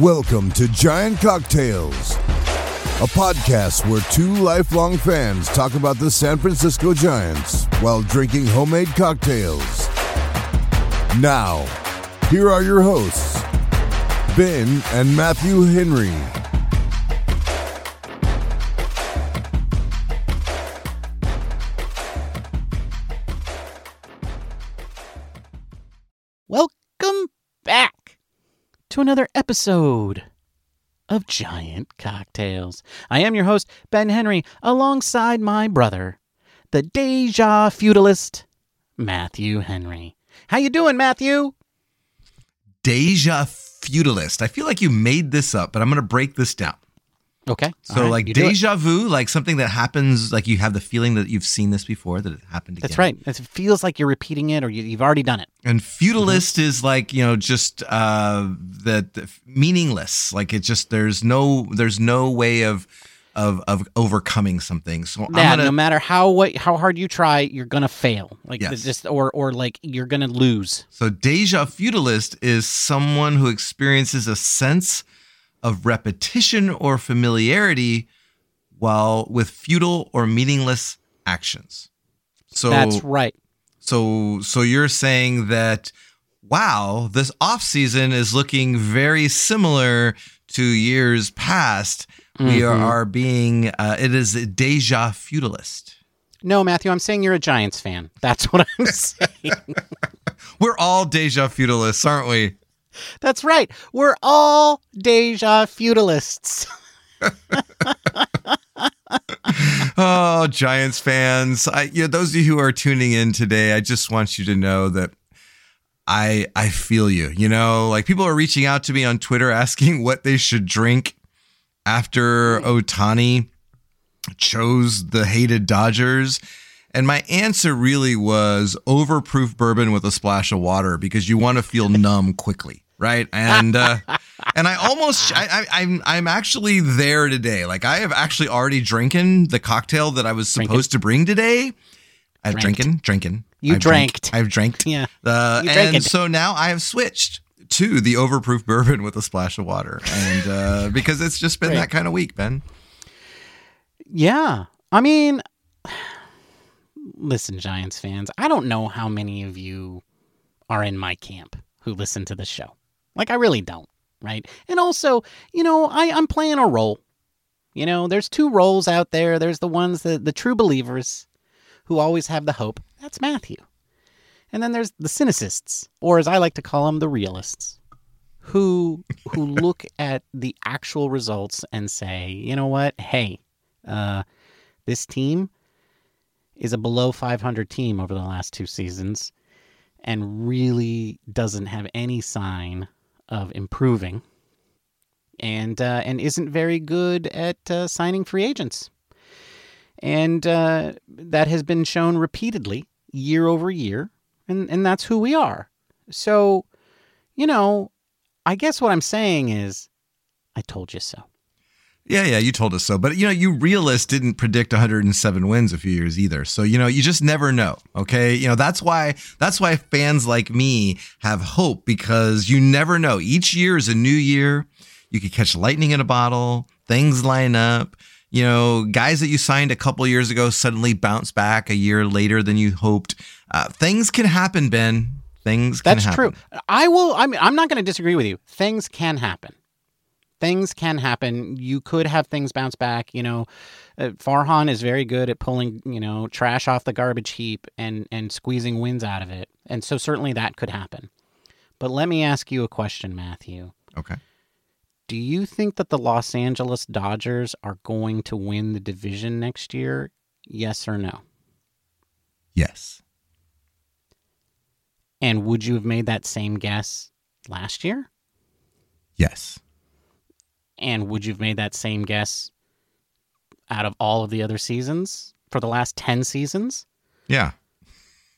Welcome to Giant Cocktails, a podcast where two lifelong fans talk about the San Francisco Giants while drinking homemade cocktails. Now, here are your hosts, Ben and Matthew Henry. To another episode of Giant Cocktails. I am your host, Ben Henry, alongside my brother, the Deja Feudalist, Matthew Henry. How you doing, Matthew? Deja Feudalist. I feel like you made this up, but I'm going to break this down. Okay. So, right, like deja vu, like something that happens, like you have the feeling that you've seen this before, that it happened again. That's right. It feels like you're repeating it or you, you've already done it. And feudalist Mm-hmm. is like you know just uh, the meaningless. Like it just there's no there's no way of of of overcoming something. So I'm Yeah, gonna no matter how what, how hard you try, you're gonna fail. Like Yes. just or or like you're gonna lose. So, deja feudalist is someone who experiences a sense of repetition or familiarity while with futile or meaningless actions. So, That's right. so, so you're saying that, wow, this off season is looking very similar to years past. We are, Mhm. are being, uh, it is a deja feudalist. No, Matthew, I'm saying you're a Giants fan. That's what I'm saying. We're all deja feudalists, aren't we? That's right. We're all deja feudalists. oh, Giants fans! I, you know, those of you who are tuning in today, I just want you to know that I I feel you. You know, like people are reaching out to me on Twitter asking what they should drink after Ohtani chose the hated Dodgers. And my answer really was overproof bourbon with a splash of water because you want to feel numb quickly, right? And uh, and I almost I, I I'm I'm actually there today. Like I have actually already drinking the cocktail that I was Drinking. supposed to bring today. I've Dranked. drinking, drinking. You I've drank-. I've drank. Yeah. Uh, and so now I have switched to the overproof bourbon with a splash of water, and uh, because it's just been Great. that kind of week, Ben. Yeah. I mean, listen, Giants fans, I don't know how many of you are in my camp who listen to the show. Like, I really don't, right? And also, you know, I, I'm playing a role. You know, there's two roles out there. There's the ones that the true believers who always have the hope. That's Matthew. And then there's the cynicists, or as I like to call them, the realists, who who look at the actual results and say, you know what? Hey, uh, this team is a below 500 team over the last two seasons and really doesn't have any sign of improving and uh, and isn't very good at uh, signing free agents. And uh, that has been shown repeatedly year over year. And, and that's who we are. So, you know, I guess what I'm saying is, I told you so. Yeah, yeah, you told us so. But you know, you realists didn't predict 107 wins a few years either. So, you know, you just never know. Okay. You know, that's why that's why fans like me have hope because you never know. Each year is a new year. You could catch lightning in a bottle, things line up. You know, guys that you signed a couple years ago suddenly bounce back a year later than you hoped. Uh, things can happen, Ben. Things can That's happen. true. I will. I mean, I'm not going to disagree with you. Things can happen. Things can happen. You could have things bounce back. You know, uh, Farhan is very good at pulling you know trash off the garbage heap and and squeezing wins out of it, and so certainly that could happen. But let me ask you a question, Matthew. Okay. Do you think that the Los Angeles Dodgers are going to win the division next year? Yes or no? Yes. And would you have made that same guess last year? Yes. And would you have made that same guess out of all of the other seasons for the last 10 seasons? Yeah.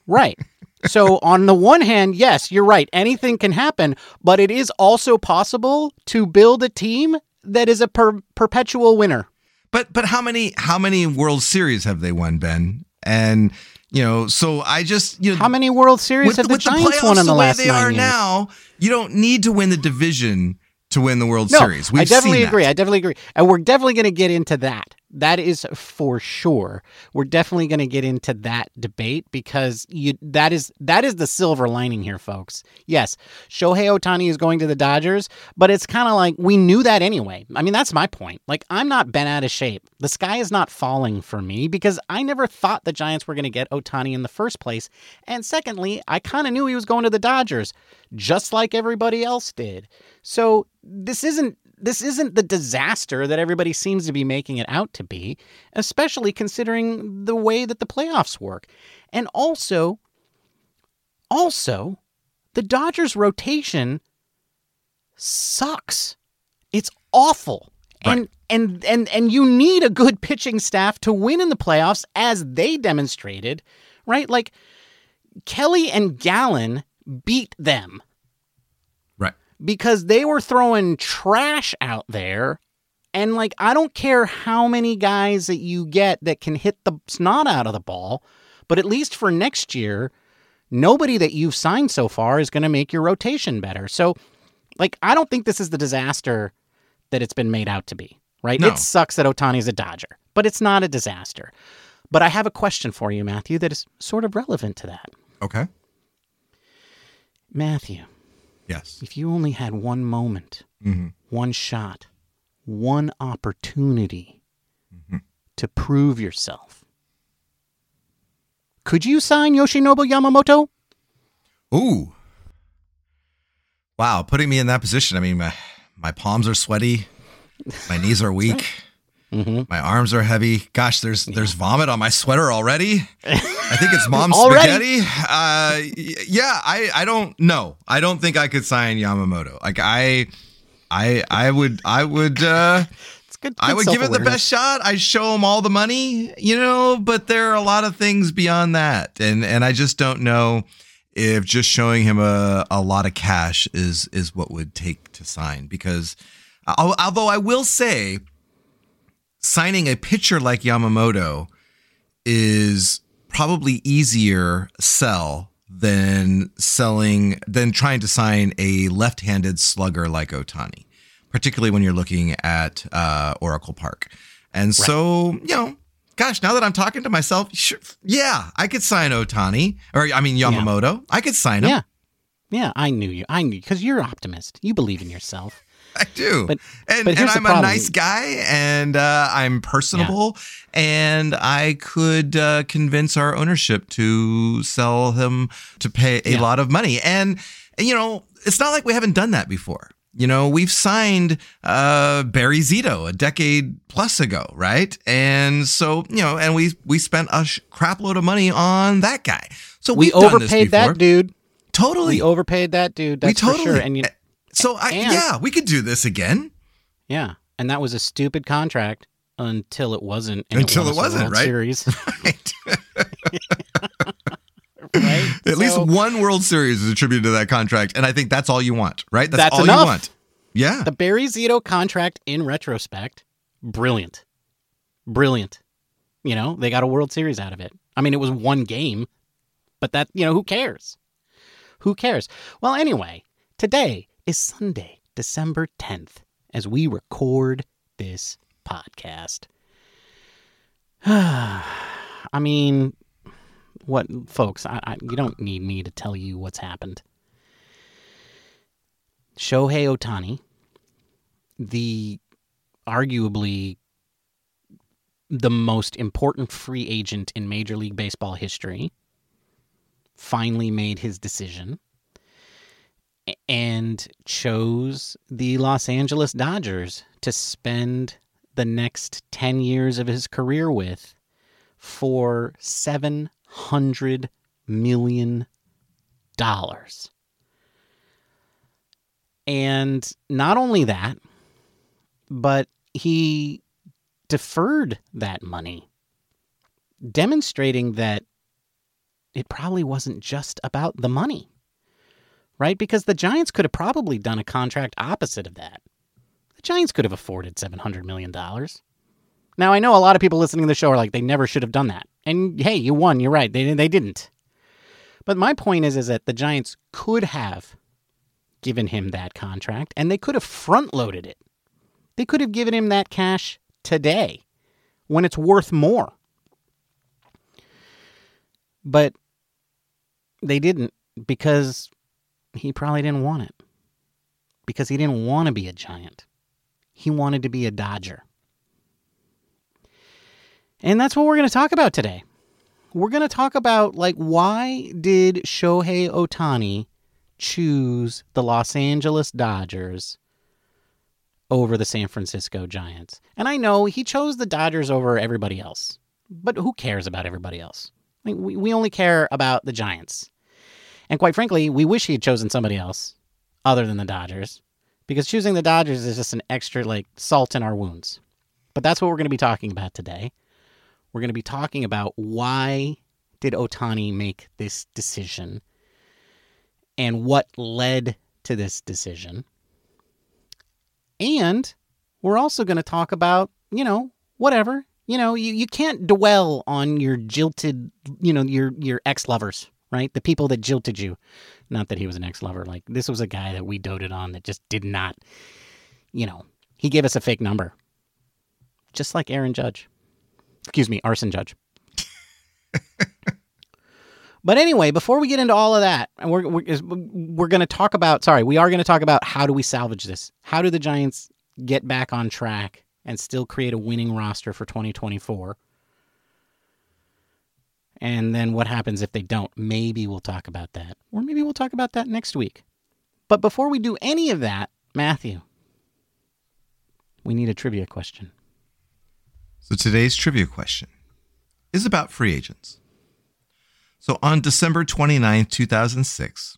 Right. so, on the one hand, yes, you're right. Anything can happen, but it is also possible to build a team that is a per- perpetual winner. But but how many how many World Series have they won, Ben? And you know, so I just you know How many World Series with, have the with the Giants playoffs won in the, the way last they are years? now, you don't need to win the division to win the World no, Series. We've I definitely agree. I definitely agree. And we're definitely going to get into that. That is for sure. We're definitely going to get into that debate because you that is that is the silver lining here, folks. Yes, Shohei Ohtani is going to the Dodgers, but it's kind of like we knew that anyway. I mean, that's my point. Like I'm not bent out of shape. The sky is not falling for me because I never thought the Giants were going to get Ohtani in the first place. And secondly, I kind of knew he was going to the Dodgers, just like everybody else did. So this isn't this isn't the disaster that everybody seems to be making it out to be, especially considering the way that the playoffs work. And also, also, the Dodgers rotation sucks. It's awful. Right. And and and and you need a good pitching staff to win in the playoffs as they demonstrated, right? Like Kelly and Gallen beat them. Because they were throwing trash out there. And like, I don't care how many guys that you get that can hit the snot out of the ball, but at least for next year, nobody that you've signed so far is going to make your rotation better. So, like, I don't think this is the disaster that it's been made out to be, right? No. It sucks that Ohtani's a Dodger, but it's not a disaster. But I have a question for you, Matthew, that is sort of relevant to that. Okay. Matthew, Yes. if you only had one moment, Mhm. one shot, one opportunity Mm-hmm. to prove yourself, could you sign Yoshinobu Yamamoto? Ooh. Wow, putting me in that position. I mean, my my palms are sweaty, my knees are weak, Mm-hmm. my arms are heavy. Gosh, there's there's vomit on my sweater already. I think it's mom's spaghetti. Uh, yeah, I I don't know. I don't think I could sign Yamamoto. Like I, I I would I would. uh It's good. I would give it the best shot. I show him all the money, you know, but there are a lot of things beyond that. And and I just don't know if just showing him a, a lot of cash is is what would take to sign because although I will say signing a pitcher like Yamamoto is probably easier sell than selling than trying to sign a left-handed slugger like Ohtani, particularly when you're looking at uh, Oracle Park. And so, you know, gosh, now that I'm talking to myself, sure, yeah, I could sign Ohtani or I mean Yamamoto. I could sign him. Yeah. Yeah, I knew you. I knew because you're an optimist. You believe in yourself. I do. But- and but and I'm a nice guy and uh, I'm personable and I could uh, convince our ownership to sell him to pay a Yeah. lot of money. And, you know, it's not like we haven't done that before. You know, we've signed uh, Barry Zito a decade plus ago, right? And so, you know, and we we spent a sh- crap load of money on that guy. So We we've done this overpaid that dude. Totally. We overpaid that dude. That's We totally. for sure. And you, so I, and- yeah, we could do this again. yeah, and that was a stupid contract until it wasn't. Until it, it won us the wasn't, World right? Series, Right. right? At least one World Series is attributed to that contract, and I think that's all you want, right? That's, That's all enough. you want. Yeah, The Barry Zito contract, in retrospect, brilliant. Brilliant. You know, they got a World Series out of it. I mean, it was one game, but that, you know, who cares? Who cares? Well, anyway, today is Sunday, December 10th, as we record this podcast. I mean, what, folks, I, I, you don't need me to tell you what's happened. Shohei Ohtani, the arguably the most important free agent in Major League Baseball history, finally made his decision and chose the Los Angeles Dodgers to spend the next 10 years of his career with for 700 million dollars. And not only that, but he deferred that money, demonstrating that it probably wasn't just about the money, right? Because the Giants could have probably done a contract opposite of that. The Giants could have afforded $700 million. Now, I know a lot of people listening to the show are like, they never should have done that. And hey, you won. You're right. They, they didn't. But my point is, is that the Giants could have given him that contract and they could have front loaded it. They could have given him that cash today when it's worth more. But they didn't because he probably didn't want it. Because he didn't want to be a giant. He wanted to be a Dodger. And that's what we're going to talk about today. We're going to talk about like why did Shohei Ohtani choose the Los Angeles Dodgers over the San Francisco Giants? And I know he chose the Dodgers over everybody else. But who cares about everybody else? We, we only care about the Giants. And quite frankly, we wish he had chosen somebody else other than the Dodgers because choosing the Dodgers is just an extra like salt in our wounds. But that's what we're going to be talking about today. We're going to be talking about why did Ohtani make this decision and what led to this decision. And we're also going to talk about, you know, whatever. You know, you, you can't dwell on your jilted, you know, your your ex-lovers, right? The people that jilted you. Not that he was an ex-lover. Like this was a guy that we doted on that just did not, you know, he gave us a fake number. Just like Aaron Judge. Excuse me, arson judge. but anyway, before we get into all of that, and we're we're, we're going to talk about. Sorry, we are going to talk about how do we salvage this? How do the Giants get back on track and still create a winning roster for 2024? And then what happens if they don't? Maybe we'll talk about that, or maybe we'll talk about that next week. But before we do any of that, Matthew, we need a trivia question. So today's trivia question is about free agents. So on December 29, 2006,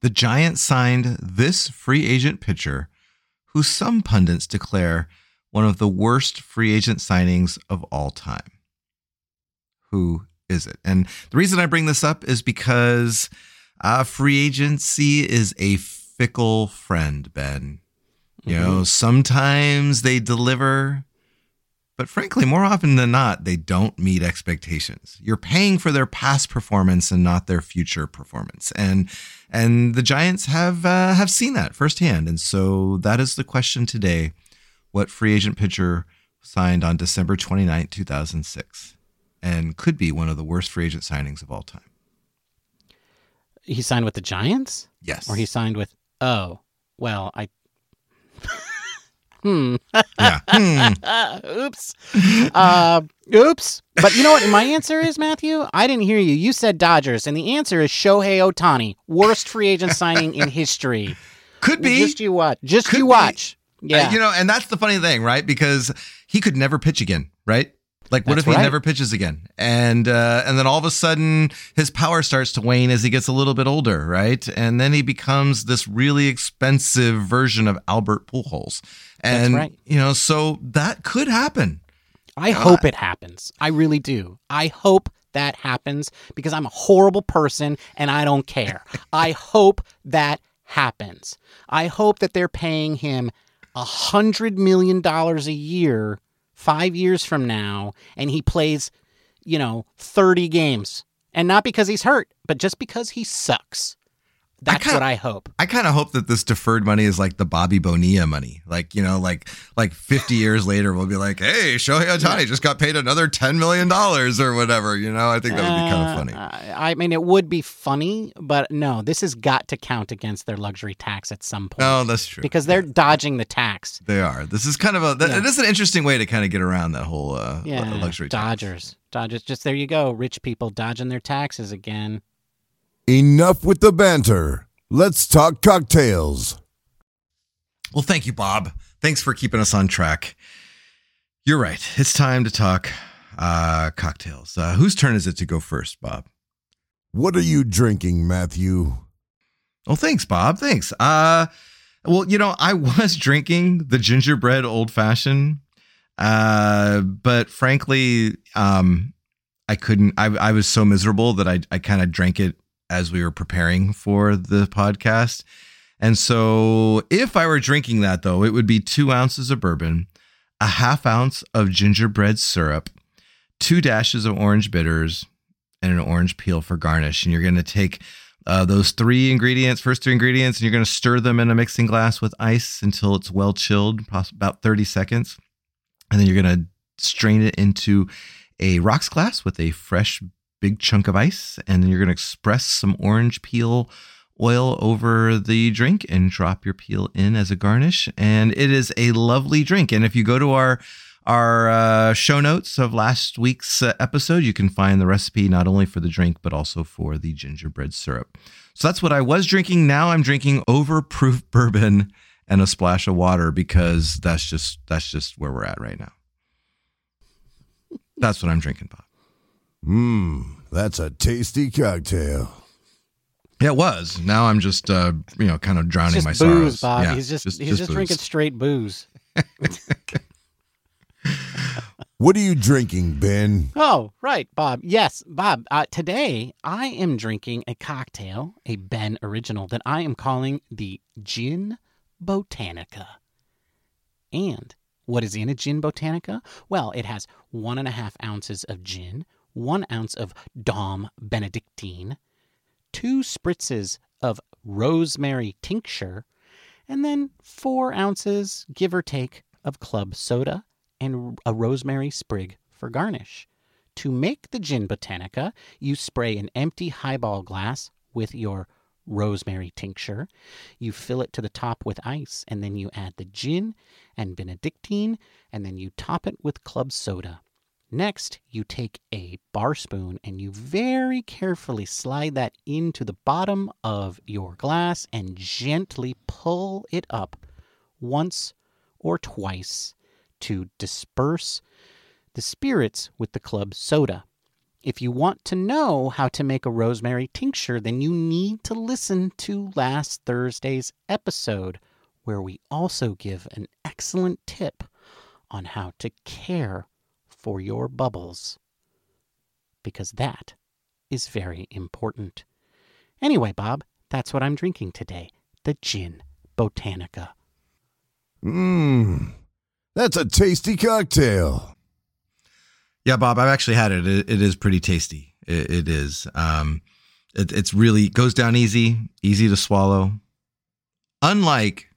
the Giants signed this free agent pitcher who some pundits declare one of the worst free agent signings of all time. Who is it? And the reason I bring this up is because uh, free agency is a fickle friend, Ben. You mm-hmm. know, sometimes they deliver, but frankly, more often than not, they don't meet expectations. You're paying for their past performance and not their future performance, and and the Giants have uh, have seen that firsthand. And so that is the question today: What free agent pitcher signed on December 29, 2006, and could be one of the worst free agent signings of all time? He signed with the Giants. Yes, or he signed with. Oh, well, I. Hmm. yeah. Hmm. oops. Uh, oops. But you know what? My answer is, Matthew, I didn't hear you. You said Dodgers, and the answer is Shohei Ohtani, worst free agent signing in history. Could be. Just you watch. Just could you watch. Be. Yeah. Uh, you know, and that's the funny thing, right? Because he could never pitch again, right? Like, what That's if he right. never pitches again? And uh, and then all of a sudden, his power starts to wane as he gets a little bit older, right? And then he becomes this really expensive version of Albert Pujols. And right. you know, so that could happen. I uh, hope it happens. I really do. I hope that happens because I'm a horrible person and I don't care. I hope that happens. I hope that they're paying him a hundred million dollars a year five years from now and he plays, you know, 30 games. And not because he's hurt, but just because he sucks. That's I kinda, what I hope. I kind of hope that this deferred money is like the Bobby Bonilla money. Like, you know, like like 50 years later, we'll be like, hey, Shohei Ohtani just got paid another $10 million or whatever. You know, I think that would be kind of funny. Uh, I mean, it would be funny, but no, this has got to count against their luxury tax at some point. No, that's true. Because they're yeah. dodging the tax. They are. This is kind of a, that, yeah. it is an interesting way to kind of get around that whole uh, yeah, luxury Dodgers. Tax. Dodgers. Just there you go. Rich people dodging their taxes again. Enough with the banter. Let's talk cocktails. Well, thank you, Bob. Thanks for keeping us on track. You're right. It's time to talk uh, cocktails. Uh, whose turn is it to go first, Bob? What are you drinking, Matthew? Well, thanks, Bob. Thanks. Uh, well, you know, I was drinking the gingerbread old fashioned, uh, but frankly, um, I couldn't. I, I was so miserable that I, I kind of drank it as we were preparing for the podcast. And so, if I were drinking that, though, it would be two ounces of bourbon, a half ounce of gingerbread syrup, two dashes of orange bitters, and an orange peel for garnish. And you're going to take uh, those three ingredients, first three ingredients, and you're going to stir them in a mixing glass with ice until it's well chilled, about 30 seconds. And then you're going to strain it into a rocks glass with a fresh big chunk of ice. And then you're going to express some orange peel oil over the drink and drop your peel in as a garnish. And it is a lovely drink. And if you go to our our uh, show notes of last week's uh, episode, you can find the recipe not only for the drink, but also for the gingerbread syrup. So that's what I was drinking. Now I'm drinking overproof bourbon and a splash of water because that's just that's just where we're at right now. That's what I'm drinking, Bob. Mmm, that's a tasty cocktail. Yeah, it was. Now I'm just, uh, you know, kind of drowning just my booze, sorrows. Bob. Yeah, he's just, he's just just, drinking straight booze. What are you drinking, Ben? Oh, right, Bob. Yes, Bob. Uh, today I am drinking a cocktail, a Ben original that I am calling the Gin Botanica. And what is in a Gin Botanica? Well, it has one and a half ounces of gin, one ounce of Dom Benedictine, two spritzes of rosemary tincture, and then four ounces, give or take, of club soda and a rosemary sprig for garnish. To make the gin botanica, you spray an empty highball glass with your rosemary tincture. You fill it to the top with ice, and then you add the gin and Benedictine, and then you top it with club soda. Next, you take a bar spoon and you very carefully slide that into the bottom of your glass and gently pull it up once or twice to disperse the spirits with the club soda. If you want to know how to make a rosemary tincture, then you need to listen to last Thursday's episode, where we also give an excellent tip on how to care for your bubbles. Because that is very important. Anyway, Bob, that's what I'm drinking today the Gin Botanica. Mmm, that's a tasty cocktail. Yeah, Bob, I've actually had it. It, it is pretty tasty. It, it is. Um, it, it's really goes down easy, easy to swallow. Unlike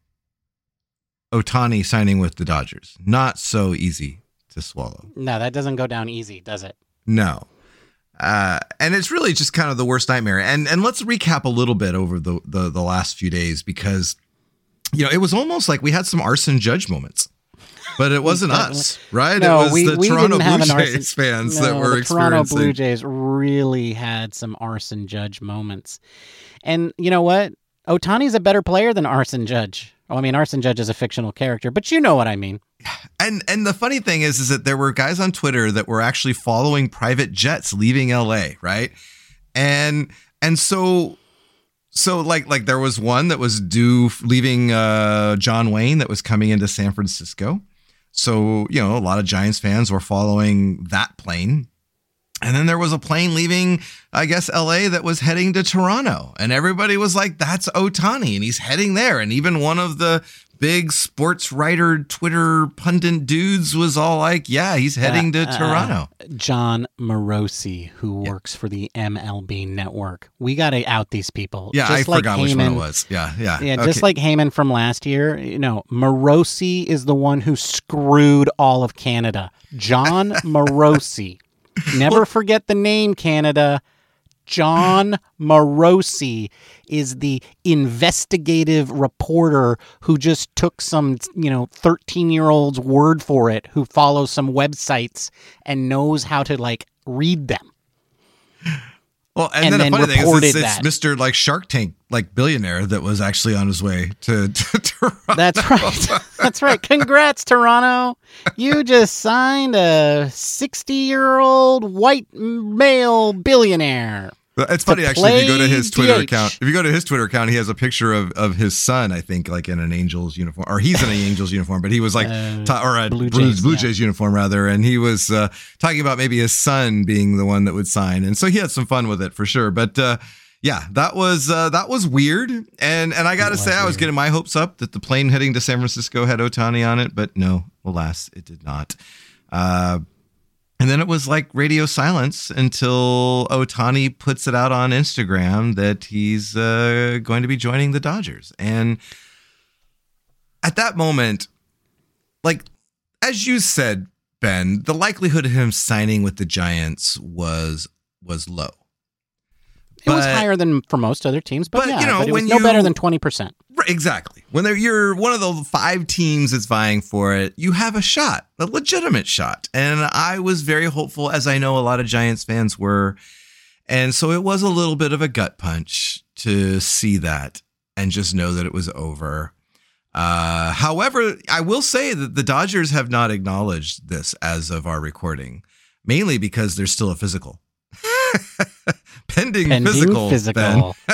Ohtani signing with the Dodgers, not so easy to swallow. No, that doesn't go down easy, does it? No. Uh, and it's really just kind of the worst nightmare. And and let's recap a little bit over the, the the last few days because you know it was almost like we had some arson judge moments, but it wasn't us, right? No, it was we, the we Toronto Blue an arson. Jays fans no, that were the Toronto. Blue Jays really had some arson judge moments, and you know what? Ohtani's a better player than Arson Judge. Well, I mean, Arson Judge is a fictional character, but you know what I mean. And and the funny thing is, is that there were guys on Twitter that were actually following private jets leaving LA, right? And and so so like like there was one that was due leaving uh, John Wayne that was coming into San Francisco. So you know a lot of Giants fans were following that plane. And then there was a plane leaving, I guess, LA that was heading to Toronto. And everybody was like, that's Ohtani, and he's heading there. And even one of the big sports writer, Twitter pundit dudes was all like, yeah, he's heading to Uh, uh, Toronto. Jon Morosi, who works for the MLB Network. We got to out these people. Yeah, Just I like forgot which one it was. Yeah, yeah. Yeah, Okay. just like Heyman from last year, you know, Morosi is the one who screwed all of Canada. Jon Morosi. Never forget the name, Canada. Jon Morosi is the investigative reporter who just took some, you know, 13 year old's word for it, who follows some websites and knows how to, like, read them. Well, and, and then, then the funny thing is, it's, it's. Mr. like Shark Tank, like billionaire that was actually on his way to, to Toronto. That's right. That's right. Congrats, Toronto. You just signed a 60 year old white male billionaire. It's funny actually. If you go to his Twitter DH. account, if you go to his Twitter account, he has a picture of, of his son. I think like in an Angels uniform, or he's in an Angels uniform, but he was like, Uh, ta- or a Blue Blue, Jays, yeah. Uniform rather, and he was uh, talking about maybe his son being the one that would sign, and so he had some fun with it for sure. But uh, yeah, that was uh, that was weird, and and I got to say, was I was getting my hopes up that the plane heading to San Francisco had Ohtani on it, but no, alas, it did not. Uh, And then it was like radio silence until Ohtani puts it out on Instagram that he's uh, going to be joining the Dodgers. And at that moment, like as you said, Ben, the likelihood of him signing with the Giants was was low. It was higher than for most other teams, but, but, yeah, you know, but it was no you- better than twenty percent. Exactly. When you're one of the five teams that's vying for it, you have a shot, a legitimate shot. And I was very hopeful, as I know a lot of Giants fans were. And so it was a little bit of a gut punch to see that and just know that it was over. Uh, however, I will say that the Dodgers have not acknowledged this as of our recording, mainly because there's still a physical. Pending, Pending physical. physical.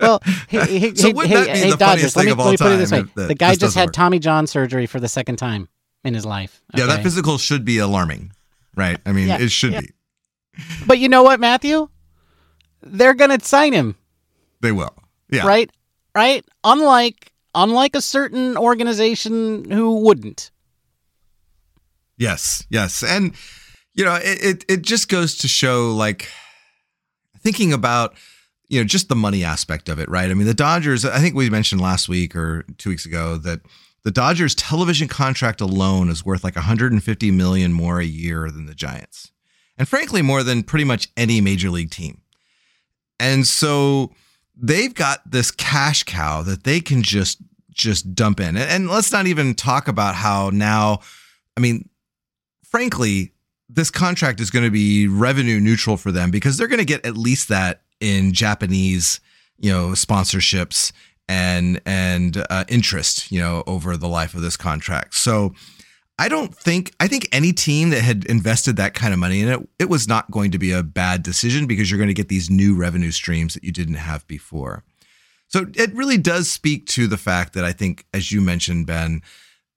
Well, hey, hey, So hey, hey, hey the Dodgers, let me, let me put it this way: the guy just had work? Tommy John surgery for the second time in his life. Yeah, that physical should be alarming, right? I mean, Yeah, it should yeah. be. But you know what, Matthew? They're gonna sign him, They will. Yeah. right? Right? Unlike unlike a certain organization who wouldn't. Yes. Yes. And you know, it, it it just goes to show like thinking about you know just the money aspect of it, right? I mean, the Dodgers. I think we mentioned last week or two weeks ago that the Dodgers television contract alone is worth like 150 million more a year than the Giants, and frankly, more than pretty much any major league team. And so they've got this cash cow that they can just just dump in. And, and let's not even talk about how now, I mean, frankly, this contract is going to be revenue neutral for them because they're going to get at least that in Japanese, you know, sponsorships and and uh, interest, you know, over the life of this contract. So I don't think I think any team that had invested that kind of money in it, it was not going to be a bad decision because you're going to get these new revenue streams that you didn't have before. So it really does speak to the fact that I think, as you mentioned, Ben,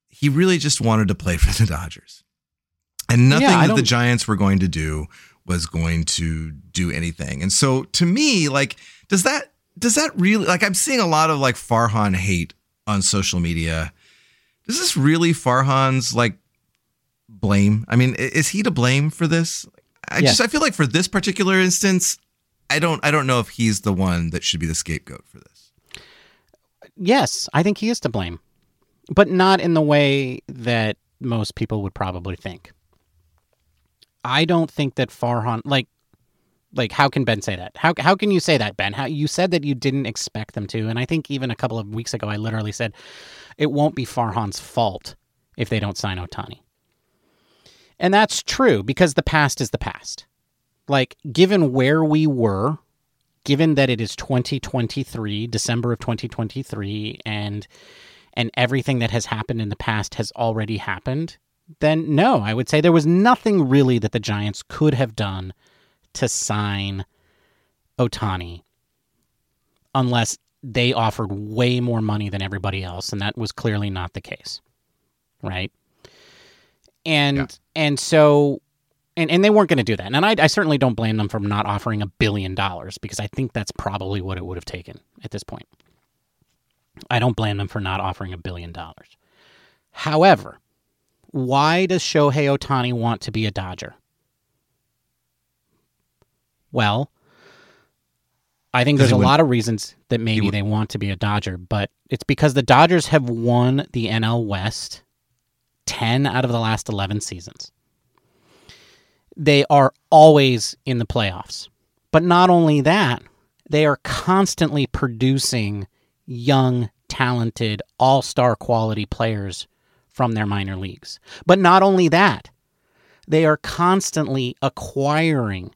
he really just wanted to play for the Dodgers. And nothing Yeah, that the Giants were going to do was going to do anything. And so to me, like, does that does that really like I'm seeing a lot of like Farhan hate on social media. Is this really Farhan's like blame? I mean, is he to blame for this? I Yes. just I feel like for this particular instance, I don't I don't know if he's the one that should be the scapegoat for this. Yes, I think he is to blame, but not in the way that most people would probably think. I don't think that Farhan like like how can Ben say that? How how can you say that, Ben? How you said that you didn't expect them to, and I think even a couple of weeks ago I literally said it won't be Farhan's fault if they don't sign Ohtani. And that's true because the past is the past. Like given where we were given that it is 2023, December of 2023, and and everything that has happened in the past has already happened, then no, I would say there was nothing really that the Giants could have done to sign Ohtani unless they offered way more money than everybody else, and that was clearly not the case. Right? And Yeah. and so and, and they weren't going to do that. And I, I certainly don't blame them for not offering a billion dollars because I think that's probably what it would have taken at this point. I don't blame them for not offering a billion dollars. However, why does Shohei Ohtani want to be a Dodger? Well, I think there's a lot of reasons that maybe they want to be a Dodger, but it's because the Dodgers have won the NL West 10 out of the last 11 seasons they are always in the playoffs. But not only that, they are constantly producing young, talented, all star quality players from their minor leagues. But not only that, they are constantly acquiring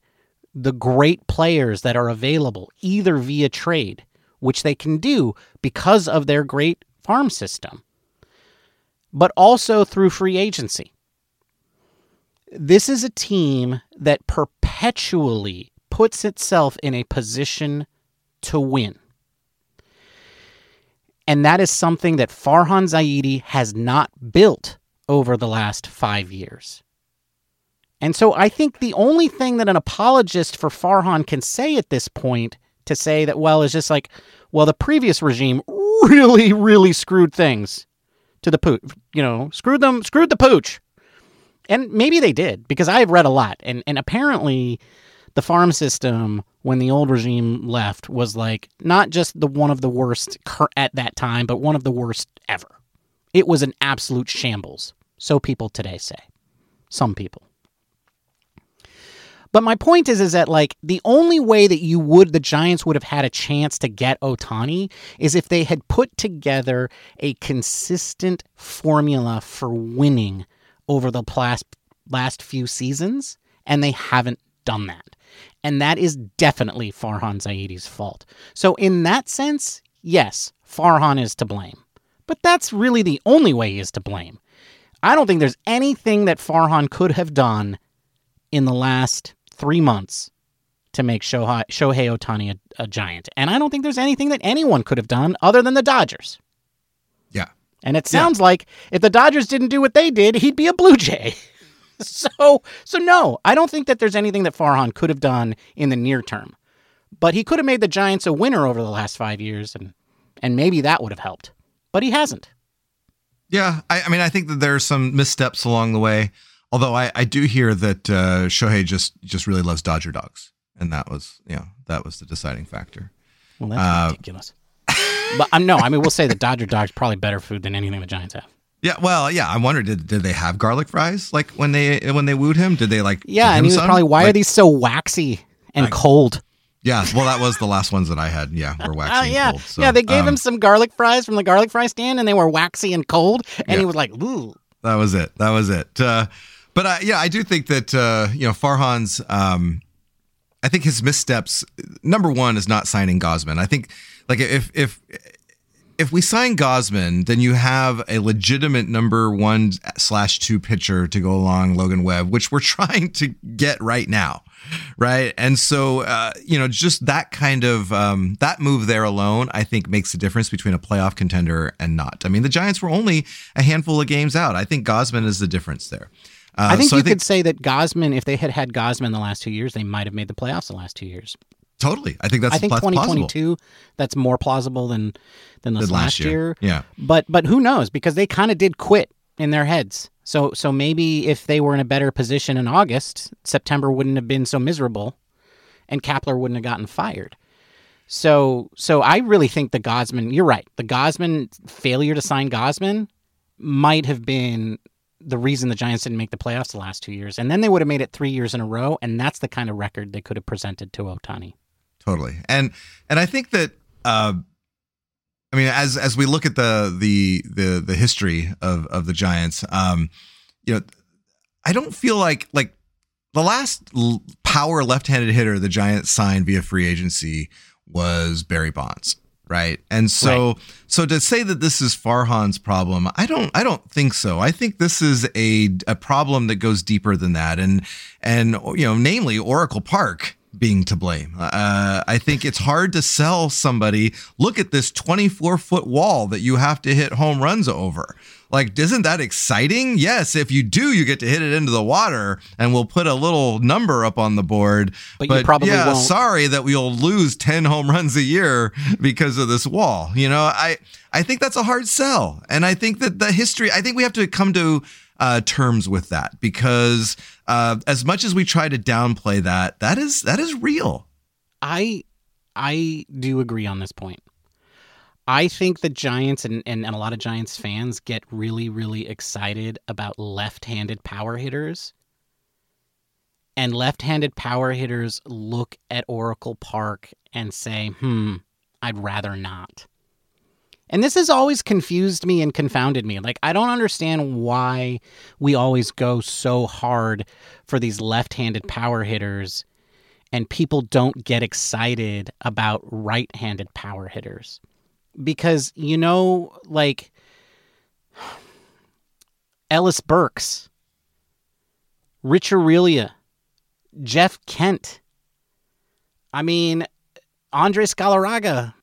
the great players that are available, either via trade, which they can do because of their great farm system, but also through free agency this is a team that perpetually puts itself in a position to win. And that is something that Farhan Zaidi has not built over the last five years. And so I think the only thing that an apologist for Farhan can say at this point to say that, well, is just like, well, the previous regime really, really screwed things to the pooch, you know, screwed them, screwed the pooch and maybe they did because I've read a lot, and and apparently, the farm system when the old regime left was like not just the one of the worst at that time, but one of the worst ever. It was an absolute shambles. So people today say. Some people. But my point is, is that like the only way that you would, the Giants would have had a chance to get Ohtani is if they had put together a consistent formula for winning over the last last few seasons, and they haven't done that. And that is definitely Farhan Zaidi's fault. So in that sense, yes, Farhan is to blame. But that's really the only way he is to blame. I don't think there's anything that Farhan could have done in the last three months to make Shohei, Shohei Ohtani a, a, giant. And I don't think there's anything that anyone could have done other than the Dodgers. Yeah. And it sounds yeah. like if the Dodgers didn't do what they did, he'd be a Blue Jay. so, so no, I don't think that there's anything that Farhan could have done in the near term. But he could have made the Giants a winner over the last five years, and and maybe that would have helped. But he hasn't. Yeah, I, I mean, I think that there are some missteps along the way. Although I, I do hear that uh, Shohei just just really loves Dodger dogs, and that was you know that was the deciding factor. Well, that's uh, ridiculous. but um, no, I mean we'll say the Dodger dogs probably better food than anything the Giants have. Yeah, well, yeah. I wondered did did they have garlic fries like when they when they wooed him? Did they like? Yeah, and he was some? probably why like, are these so waxy and like, cold? Yeah, well, that was the last ones that I had. Yeah, were waxy uh, yeah. cold. So, yeah, they gave um, him some garlic fries from the garlic fry stand, and they were waxy and cold, and yeah. he was like, "Ooh." That was it. That was it. Uh, but uh, yeah, I do think that uh, you know Farhan's. Um, I think his missteps. Number one is not signing Gausman. I think like if if if we sign Gausman, then you have a legitimate number one slash two pitcher to go along Logan Webb, which we're trying to get right now right? And so, uh, you know, just that kind of um, that move there alone, I think, makes the difference between a playoff contender and not. I mean, the Giants were only a handful of games out. I think Gausman is the difference there. Uh, I think so you I think, could say that Gausman, if they had had Gausman the last two years, they might have made the playoffs the last two years. Totally, I think that's. I think twenty twenty two. That's more plausible than than this last, last year. year. Yeah, but but who knows? Because they kind of did quit in their heads. So so maybe if they were in a better position in August, September wouldn't have been so miserable, and Kapler wouldn't have gotten fired. So so I really think the Gausman, You're right. The Gausman failure to sign Gausman might have been the reason the Giants didn't make the playoffs the last two years, and then they would have made it three years in a row, and that's the kind of record they could have presented to Ohtani. Totally, and and I think that uh, I mean, as as we look at the the the the history of of the Giants, um, you know, I don't feel like like the last power left-handed hitter the Giants signed via free agency was Barry Bonds, right? And so right. so to say that this is Farhan's problem, I don't I don't think so. I think this is a a problem that goes deeper than that, and and you know, namely Oracle Park being to blame. Uh, I think it's hard to sell somebody, look at this 24 foot wall that you have to hit home runs over. Like, isn't that exciting? Yes, if you do, you get to hit it into the water and we'll put a little number up on the board. But, but you probably yeah, won't. sorry that we'll lose 10 home runs a year because of this wall. You know, I, I think that's a hard sell. And I think that the history, I think we have to come to uh, terms with that because uh, as much as we try to downplay that, that is that is real. I I do agree on this point. I think the Giants and, and, and a lot of Giants fans get really, really excited about left handed power hitters. And left handed power hitters look at Oracle Park and say, hmm, I'd rather not. And this has always confused me and confounded me. Like, I don't understand why we always go so hard for these left handed power hitters and people don't get excited about right handed power hitters. Because, you know, like Ellis Burks, Rich Aurilia, Jeff Kent. I mean, Andres Galarraga,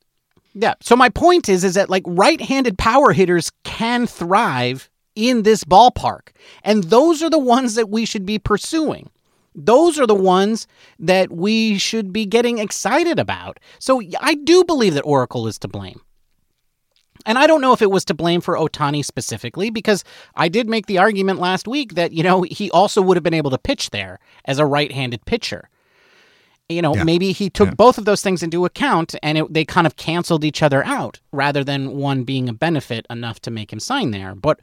yeah. So my point is, is that like right-handed power hitters can thrive in this ballpark, and those are the ones that we should be pursuing. Those are the ones that we should be getting excited about. So I do believe that Oracle is to blame. And I don't know if it was to blame for Ohtani specifically, because I did make the argument last week that, you know, he also would have been able to pitch there as a right handed pitcher. You know, Yeah. maybe he took Yeah. both of those things into account and it, they kind of canceled each other out rather than one being a benefit enough to make him sign there. But,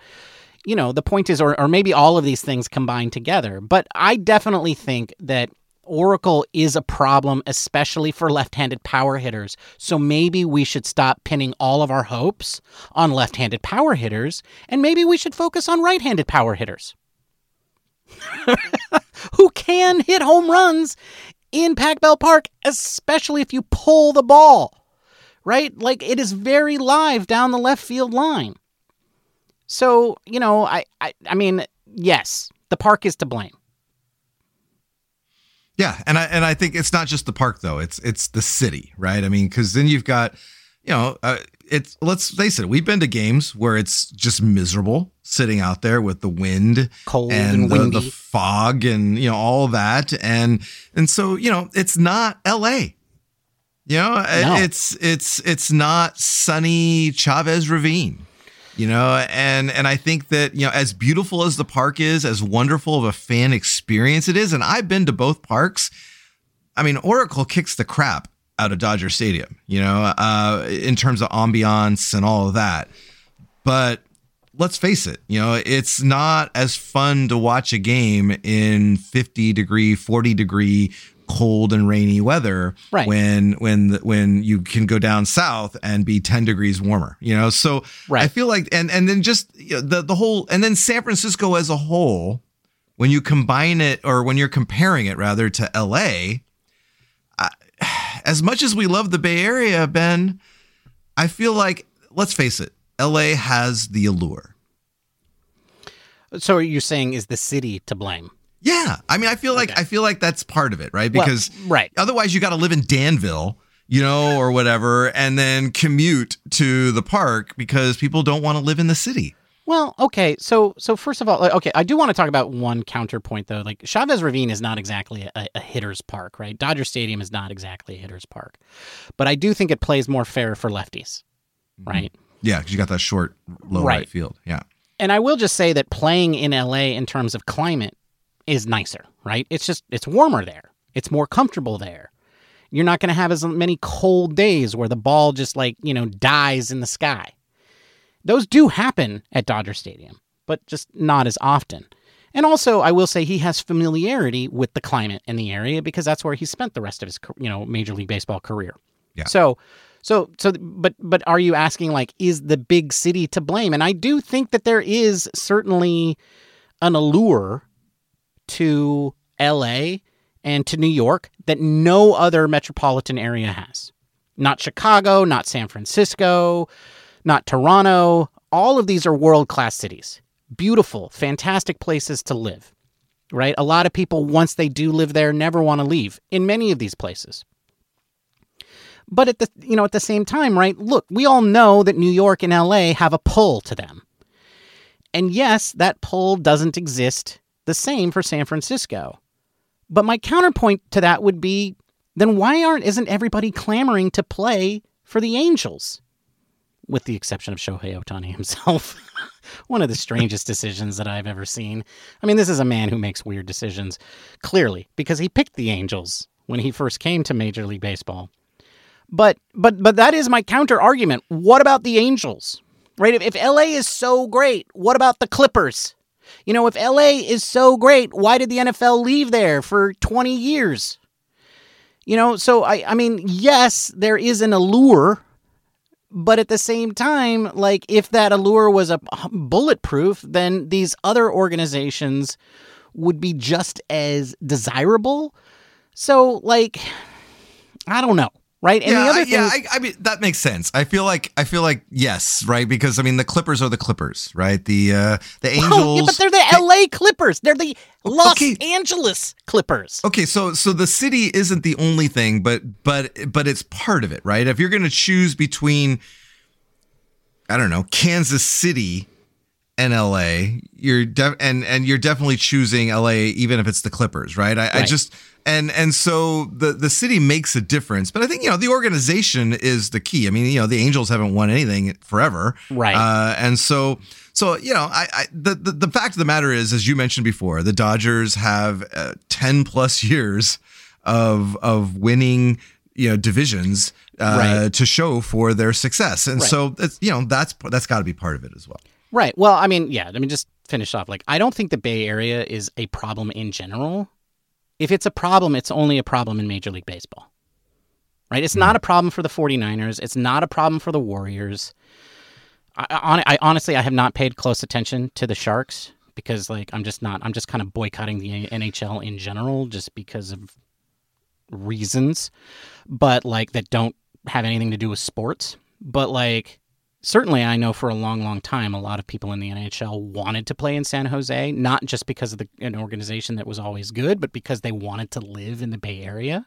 you know, the point is, or, or maybe all of these things combined together. But I definitely think that Oracle is a problem, especially for left handed power hitters. So maybe we should stop pinning all of our hopes on left handed power hitters, and maybe we should focus on right handed power hitters who can hit home runs in Pac Bell Park, especially if you pull the ball, right? Like it is very live down the left field line. So, you know, I, I, I mean, yes, the park is to blame. Yeah, and I and I think it's not just the park though; it's it's the city, right? I mean, because then you've got, you know, uh, it's let's face it, we've been to games where it's just miserable sitting out there with the wind, Cold and and the, windy. the fog, and you know all that, and and so you know it's not L.A. You know, No. it's it's it's not sunny Chavez Ravine you know and and i think that you know as beautiful as the park is as wonderful of a fan experience it is and i've been to both parks i mean oracle kicks the crap out of dodger stadium you know uh in terms of ambiance and all of that but let's face it you know it's not as fun to watch a game in 50 degree 40 degree cold and rainy weather Right. when when when you can go down south and be 10 degrees warmer you know so Right. i feel like and and then just you know, the the whole and then san francisco as a whole when you combine it or when you're comparing it rather to la I, as much as we love the bay area ben i feel like let's face it la has the allure So you're saying is the city to blame? yeah i mean i feel like Okay. i feel like that's part of it right Well, because right. Otherwise, you got to live in Danville, you know, or whatever, and then commute to the park because people don't want to live in the city. Well, okay. So, so first of all, like, okay, I do want to talk about one counterpoint though. Like Chavez Ravine is not exactly a, a hitter's park, right? Dodger Stadium is not exactly a hitter's park, but I do think it plays more fair for lefties, mm-hmm. right? Yeah, because you got that short, low right. Right. field. Yeah. And I will just say that playing in LA in terms of climate is nicer, right? It's just it's warmer there. It's more comfortable there. You're not going to have as many cold days where the ball just like, you know, dies in the sky. Those do happen at Dodger Stadium, but just not as often. And also, I will say he has familiarity with the climate in the area because that's where he spent the rest of his, you know, Major League Baseball career. Yeah. So, so, so, but, but are you asking like, is the big city to blame? And I do think that there is certainly an allure to LA and to New York that no other metropolitan area has. Not Chicago, not San Francisco, not Toronto. All of these are world class cities. Beautiful, fantastic places to live, right? A lot of people, once they do live there, never want to leave in many of these places. But at the you know at the same time, right? Look, we all know that New York and LA have a pull to them. And yes, that pull doesn't exist the same for San Francisco. But my counterpoint to that would be then why aren't isn't everybody clamoring to play for the Angels? With the exception of Shohei Ohtani himself. One of the strangest decisions that I've ever seen. I mean, this is a man who makes weird decisions, clearly, because he picked the Angels when he first came to Major League Baseball. But but but that is my counter argument. What about the Angels? Right? If, if LA is so great, what about the Clippers? You know, if LA is so great, why did the NFL leave there for 20 years? You know, so I I mean, yes, there is an allure, but at the same time, like if that allure was a bulletproof, then these other organizations would be just as desirable. So like I don't know, right? And yeah, the other thing yeah. I, I mean, that makes sense. I feel like I feel like yes, right? Because I mean, the Clippers are the Clippers, right? The uh the Angels. Oh, yeah, but they're the LA Clippers. They're the Los Okay. Angeles Clippers. Okay, so so the city isn't the only thing, but but but it's part of it, right? If you're going to choose between I don't know, Kansas City and LA, you're def- and and you're definitely choosing LA even if it's the Clippers, right? I, I just and and so the the city makes a difference, but I think you know the organization is the key. I mean, you know, the Angels haven't won anything forever, Right. Uh, and so so you know, I, I the, the the fact of the matter is, as you mentioned before, the Dodgers have uh, ten plus years of of winning you know divisions uh, Right. to show for their success, and Right. so it's, you know that's that's got to be part of it as well. Right. Well, I mean, yeah, let me just finish off. Like, I don't think the Bay Area is a problem in general. If it's a problem, it's only a problem in Major League Baseball. Right? It's not mm. a problem for the 49ers. It's not a problem for the Warriors. I, I, I honestly, I have not paid close attention to the Sharks because, like, I'm just not, I'm just kind of boycotting the NHL in general just because of reasons, but like that don't have anything to do with sports. But like, certainly I know for a long, long time, a lot of people in the NHL wanted to play in San Jose, not just because of the, an organization that was always good, but because they wanted to live in the Bay Area.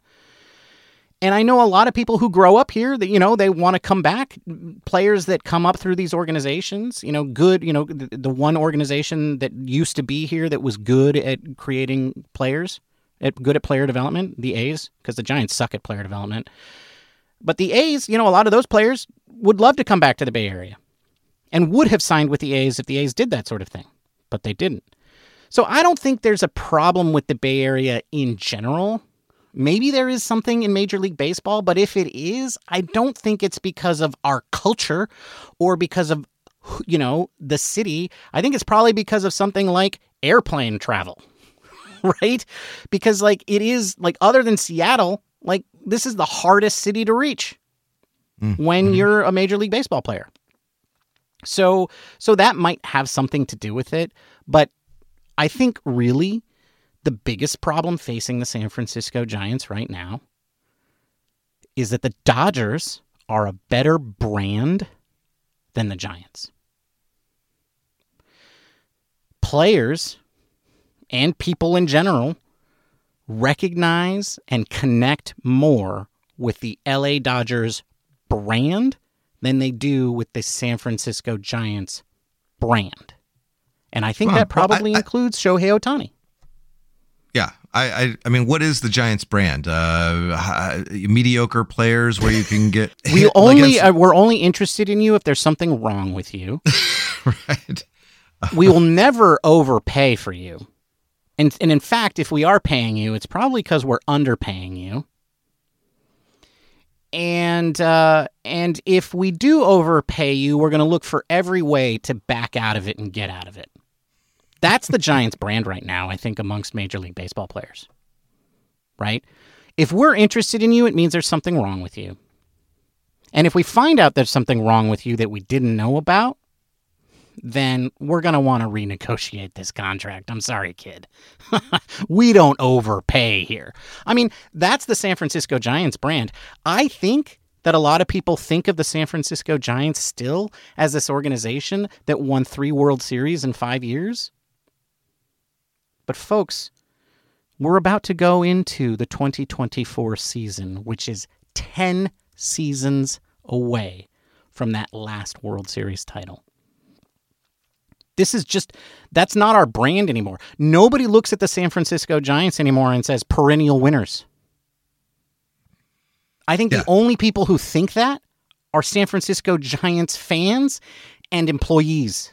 And I know a lot of people who grow up here that, you know, they want to come back. Players that come up through these organizations, you know, good, you know, the, the one organization that used to be here that was good at creating players, at good at player development, the A's, because the Giants suck at player development. But the A's, you know, a lot of those players would love to come back to the Bay Area and would have signed with the A's if the A's did that sort of thing, but they didn't. So I don't think there's a problem with the Bay Area in general. Maybe there is something in Major League Baseball, but if it is, I don't think it's because of our culture or because of, you know, the city. I think it's probably because of something like airplane travel, right? Because, like, it is, like, other than Seattle, like, this is the hardest city to reach mm. when mm-hmm. you're a Major League Baseball player. So, so that might have something to do with it, but I think really the biggest problem facing the San Francisco Giants right now is that the Dodgers are a better brand than the Giants. Players and people in general recognize and connect more with the LA Dodgers brand than they do with the San Francisco Giants brand. And I think Well, that well, I- probably I- includes Shohei Ohtani. Yeah, I, I, I mean, what is the Giants' brand? Uh, mediocre players where you can get We only uh, we're only interested in you if there's something wrong with you. right. we will never overpay for you. And and in fact, if we are paying you, it's probably because we're underpaying you. And uh, and if we do overpay you, we're going to look for every way to back out of it and get out of it. That's the Giants brand right now, I think, amongst Major League Baseball players. Right? If we're interested in you, it means there's something wrong with you. And if we find out there's something wrong with you that we didn't know about, then we're going to want to renegotiate this contract. I'm sorry, kid. we don't overpay here. I mean, that's the San Francisco Giants brand. I think that a lot of people think of the San Francisco Giants still as this organization that won three World Series in five years. But, folks, we're about to go into the 2024 season, which is 10 seasons away from that last World Series title. This is just, that's not our brand anymore. Nobody looks at the San Francisco Giants anymore and says perennial winners. I think Yeah. the only people who think that are San Francisco Giants fans and employees.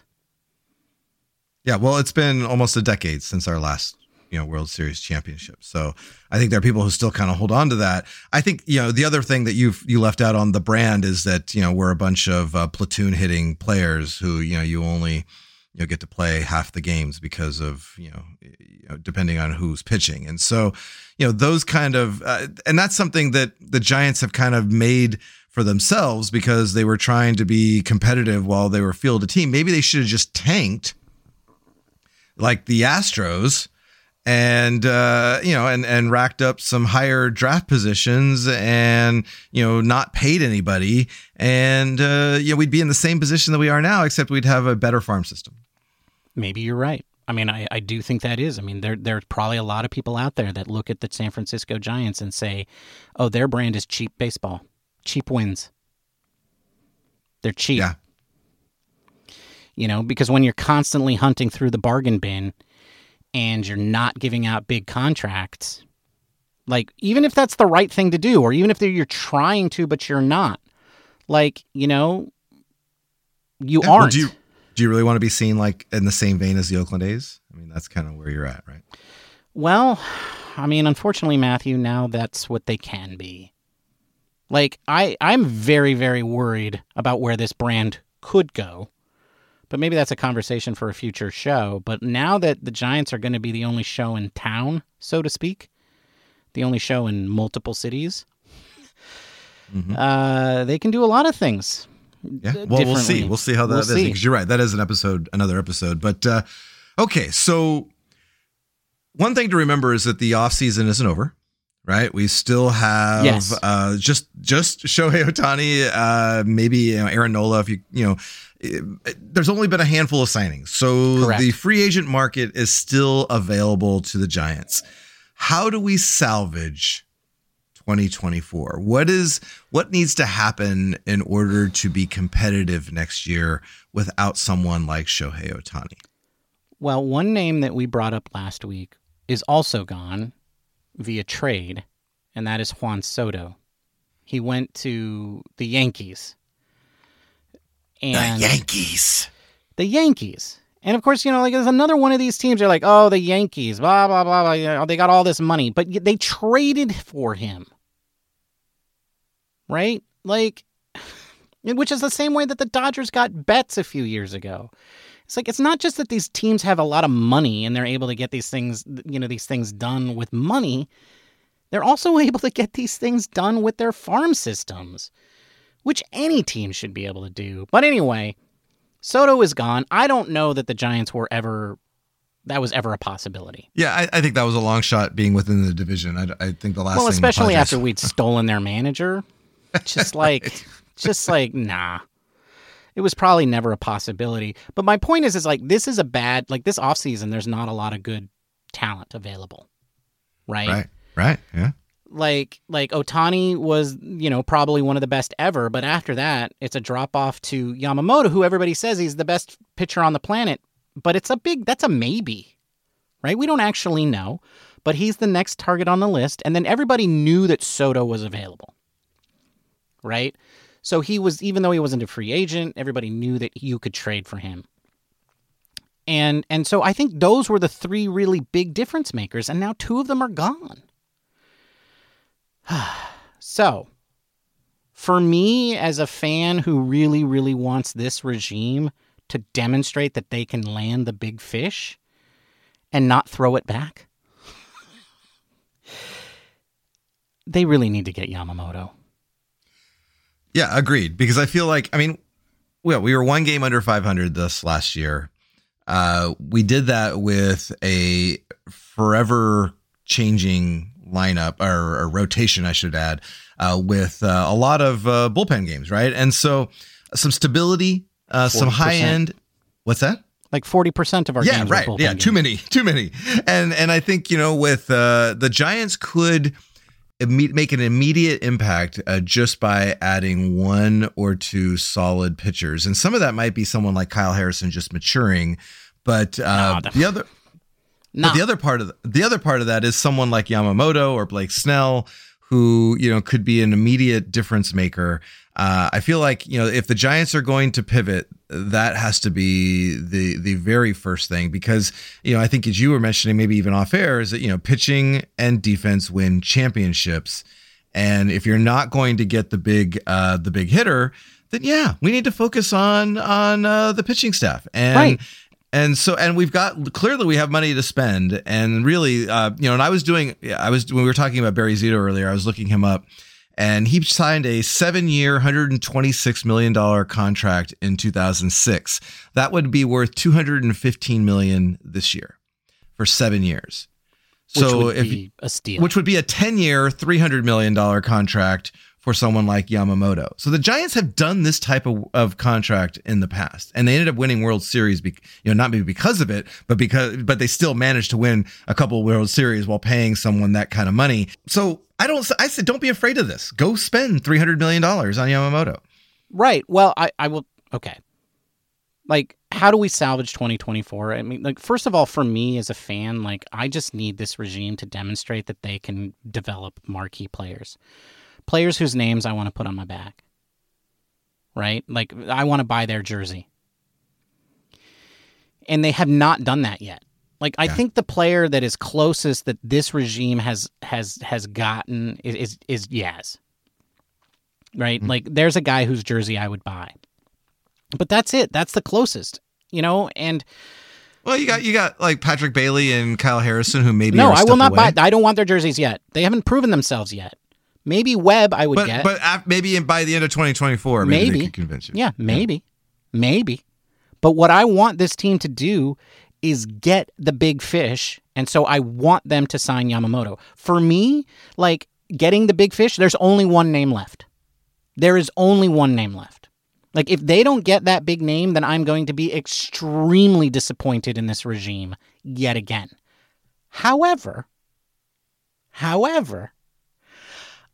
Yeah, well, it's been almost a decade since our last, you know, World Series championship. So I think there are people who still kind of hold on to that. I think, you know, the other thing that you've you left out on the brand is that you know we're a bunch of uh, platoon hitting players who you know you only you know get to play half the games because of you know, you know depending on who's pitching, and so you know those kind of uh, and that's something that the Giants have kind of made for themselves because they were trying to be competitive while they were field a team. Maybe they should have just tanked like the Astros and uh, you know and and racked up some higher draft positions and you know not paid anybody and uh, you know we'd be in the same position that we are now except we'd have a better farm system. Maybe you're right. I mean, I, I do think that is. I mean, there there's probably a lot of people out there that look at the San Francisco Giants and say, "Oh, their brand is cheap baseball, cheap wins. They're cheap." Yeah. You know, because when you're constantly hunting through the bargain bin and you're not giving out big contracts, like even if that's the right thing to do, or even if you're trying to but you're not, like you know, you Yeah, aren't. you do you really want to be seen like in the same vein as the Oakland A's? I mean, that's kind of where you're at, right? Well, I mean, unfortunately, Matthew, now that's what they can be. Like, I, I'm very, very worried about where this brand could go. But maybe that's a conversation for a future show. But now that the Giants are going to be the only show in town, so to speak, the only show in multiple cities, Mhm. uh, they can do a lot of things. Yeah. Well, we'll see. We'll see how that We'll is. see. Because you're right. That is an episode, another episode. But uh, okay, so one thing to remember is that the off season isn't over. Right, we still have Yes. uh, just just Shohei Ohtani, uh, maybe you know, Aaron Nola. If you you know, it- there's only been a handful of signings, so Correct. the free agent market is still available to the Giants. How do we salvage 2024? What is what needs to happen in order to be competitive next year without someone like Shohei Ohtani? Well, one name that we brought up last week is also gone via trade, and that is Juan Soto. He went to the Yankees. And Yankees. the Yankees. And of course, you know, like there's another one of these teams. They're like, oh, the Yankees, blah blah blah blah. You know, they got all this money, but they traded for him, right? Like, which is the same way that the Dodgers got Betts a few years ago. It's like it's not just that these teams have a lot of money and they're able to get these things, you know, these things done with money. They're also able to get these things done with their farm systems, which any team should be able to do. But anyway, Soto is gone. I don't know that the Giants were ever that was ever a possibility. Yeah, I, I think that was a long shot being within the division. I, I think the last well, especially Padres- after we'd stolen their manager. Just like just like nah. It was probably never a possibility. But my point is is like this is a bad like this offseason there's not a lot of good talent available. Right? right, right, yeah. like like Ohtani was, you know, probably one of the best ever, but after that, it's a drop off to Yamamoto, who everybody says he's the best pitcher on the planet, but it's a big that's a maybe. Right? We don't actually know, but he's the next target on the list and then everybody knew that Soto was available. Right? So he was even though he wasn't a free agent, everybody knew that you could trade for him. And and so I think those were the three really big difference makers and now two of them are gone. So, for me, as a fan who really, really wants this regime to demonstrate that they can land the big fish and not throw it back, they really need to get Yamamoto. Yeah, agreed. Because I feel like, I mean, well, we were one game under 500 this last year. Uh, we did that with a forever changing lineup or, or rotation, I should add, uh, with uh, a lot of uh, bullpen games, right? And so some stability, uh, some 40%. high end. What's that? Like 40% of our yeah, games right. Yeah, too games. many, too many. And and I think you know with uh, the Giants could make an immediate impact uh, just by adding one or two solid pitchers, and some of that might be someone like Kyle Harrison just maturing, but uh, No, the- the other. Nah, But the other part of the, the other part of that is someone like Yamamoto or Blake Snell, who you know could be an immediate difference maker. Uh, I feel like you know if the Giants are going to pivot, that has to be the the very first thing because you know I think as you were mentioning, maybe even off air, is that you know pitching and defense win championships, and if you're not going to get the big uh, the big hitter, then yeah, we need to focus on on uh, the pitching staff and. Right. And so, and we've got clearly we have money to spend, and really, uh, you know, and I was doing, I was when we were talking about Barry Zito earlier, I was looking him up, and he signed a seven-year, hundred and twenty-six million dollar contract in two thousand six. That would be worth two hundred and fifteen million this year for seven years. which So would if be a steal. which would be a 10 year, $300 million contract for someone like Yamamoto. So the Giants have done this type of, of contract in the past, and they ended up winning World Series, be, you know, not maybe because of it, but because, but they still managed to win a couple World Series while paying someone that kind of money. So I don't, I said, don't be afraid of this. Go spend $300 million on Yamamoto. Right. Well, I, I will. Okay. like how do we salvage 2024 i mean like first of all for me as a fan like i just need this regime to demonstrate that they can develop marquee players players whose names i want to put on my back right? Like i want to buy their jersey. And they have not done that yet. Like i Yeah. think the player that is closest that this regime has has has gotten is is, is yaz. Right? Mhm. like there's a guy whose jersey i would buy. But that's it. That's the closest you know? And Well, you got you got like Patrick Bailey and Kyle Harrison, who maybe no i will not away. buy i don't want their jerseys yet. They haven't proven themselves yet maybe webb i would But get. but maybe by the end of 2024, maybe, Maybe. convince you. yeah. maybe. Maybe. But what i want this team to do is get the big fish and so i want them to sign yamamoto. For me like getting the big fish there's only one name left. There is only one name left. Like if they don't get that big name then i'm going to be extremely disappointed in this regime yet again. However however